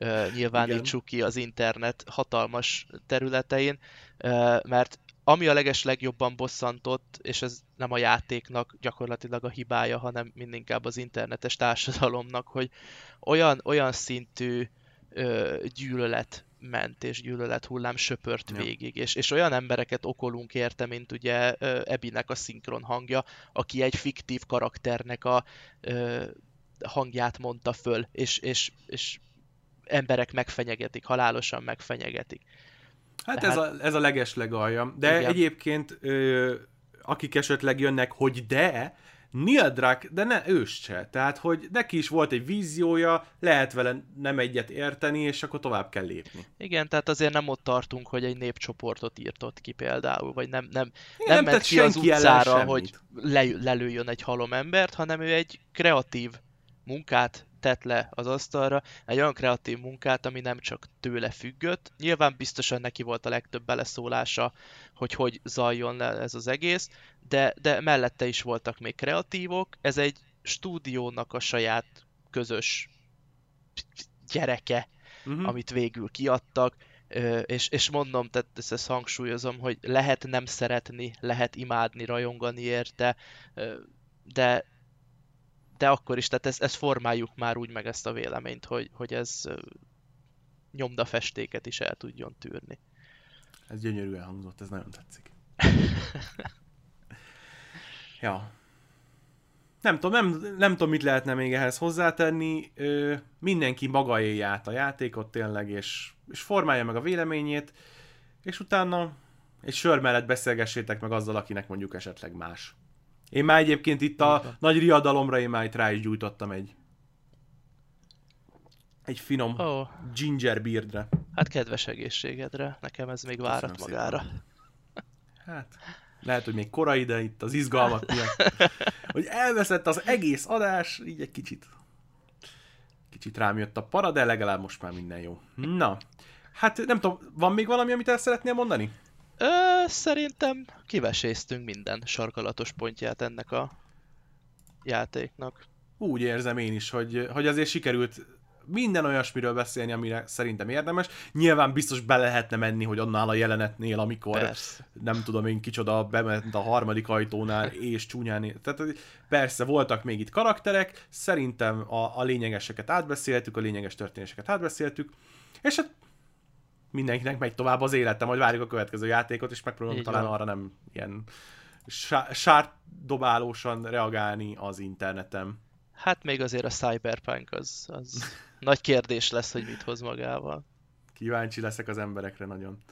uh, nyilvánítsuk ki az internet hatalmas területein, uh, mert ami a leges legjobban bosszantott, és ez nem a játéknak gyakorlatilag a hibája, hanem mindinkább az internetes társadalomnak, hogy olyan, olyan szintű ö, gyűlölet ment, és gyűlölet hullám söpört ja. végig, és, és olyan embereket okolunk érte, mint ugye Ebinek a szinkron hangja, aki egy fiktív karakternek a ö, hangját mondta föl, és, és, és emberek megfenyegetik, halálosan megfenyegetik. Hát Tehát... ez, a, ez a leges legalja. De igen. egyébként, ö, akik esetleg jönnek, hogy de, Neil Druck, de ne őst se. Tehát, hogy neki is volt egy víziója, lehet vele nem egyet érteni, és akkor tovább kell lépni. Igen, tehát azért nem ott tartunk, hogy egy népcsoportot írtott ki például, vagy nem, nem, Igen, nem, nem ment ki az utcára, hogy le, lelőjön egy halom embert, hanem ő egy kreatív munkát tett le az asztalra, egy olyan kreatív munkát, ami nem csak tőle függött. Nyilván biztosan neki volt a legtöbb beleszólása, hogy hogy zajjon le ez az egész, de, de mellette is voltak még kreatívok. Ez egy stúdiónak a saját közös gyereke, uh-huh. amit végül kiadtak, és, és mondom, tehát ezt, ezt hangsúlyozom, hogy lehet nem szeretni, lehet imádni, rajongani érte, de, de akkor is, tehát ezt, ezt formáljuk már úgy meg ezt a véleményt, hogy, hogy ez nyomdafestéket is el tudjon tűrni. Ez gyönyörűen hangzott, ez nagyon tetszik. ja. Nem tudom, nem, nem tudom, mit lehetne még ehhez hozzátenni. Ö, mindenki maga élje át a játékot tényleg, és, és formálja meg a véleményét, és utána egy sör mellett beszélgessétek meg azzal, akinek mondjuk esetleg más. Én már egyébként itt a Igen. nagy riadalomra én már itt rá is gyújtottam egy egy finom oh. ginger beardre. Hát kedves egészségedre, nekem ez még várat Köszönöm magára. Szépen. Hát, lehet, hogy még korai, de itt az izgalmak miatt, hogy elveszett az egész adás, így egy kicsit kicsit rám jött a para, de legalább most már minden jó. Na, hát nem tudom, van még valami, amit el szeretnél mondani? Ö, szerintem kiveséztünk minden sarkalatos pontját ennek a játéknak. Úgy érzem én is, hogy, hogy azért sikerült minden olyasmiről beszélni, amire szerintem érdemes. Nyilván biztos be lehetne menni, hogy annál a jelenetnél, amikor persze. nem tudom én kicsoda bement a harmadik ajtónál és csúnyán. Tehát persze voltak még itt karakterek, szerintem a, a lényegeseket átbeszéltük, a lényeges történéseket átbeszéltük, és hát mindenkinek megy tovább az élete, majd várjuk a következő játékot, és megpróbálunk talán van. arra nem ilyen sárdobálósan reagálni az interneten. Hát még azért a Cyberpunk az, az nagy kérdés lesz, hogy mit hoz magával. Kíváncsi leszek az emberekre nagyon.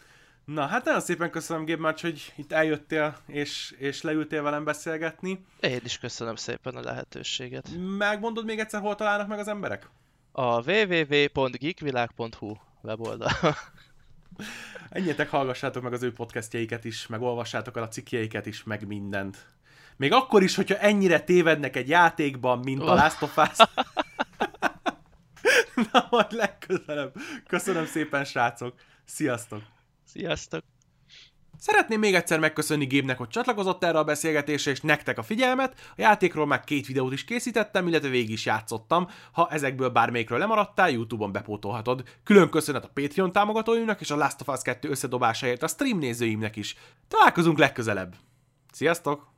Na, hát nagyon szépen köszönöm, Gébmács, hogy itt eljöttél, és, és leültél velem beszélgetni. Én is köszönöm szépen a lehetőséget. Megmondod még egyszer, hol találnak meg az emberek? A www.geekvilág.hu weboldal. Ennyitek hallgassátok meg az ő podcastjeiket is, meg olvassátok el a cikkjeiket is, meg mindent. Még akkor is, hogyha ennyire tévednek egy játékban, mint a Last of Us. Majd legközelebb. Köszönöm szépen, srácok. Sziasztok! Sziasztok! Szeretném még egyszer megköszönni Gébnek, hogy csatlakozott erre a beszélgetésre, és nektek a figyelmet. A játékról már két videót is készítettem, illetve végig is játszottam. Ha ezekből bármelyikről lemaradtál, YouTube-on bepótolhatod. Külön köszönet a Patreon támogatóimnak és a Last of Us 2 összedobásáért a stream nézőimnek is. Találkozunk legközelebb. Sziasztok!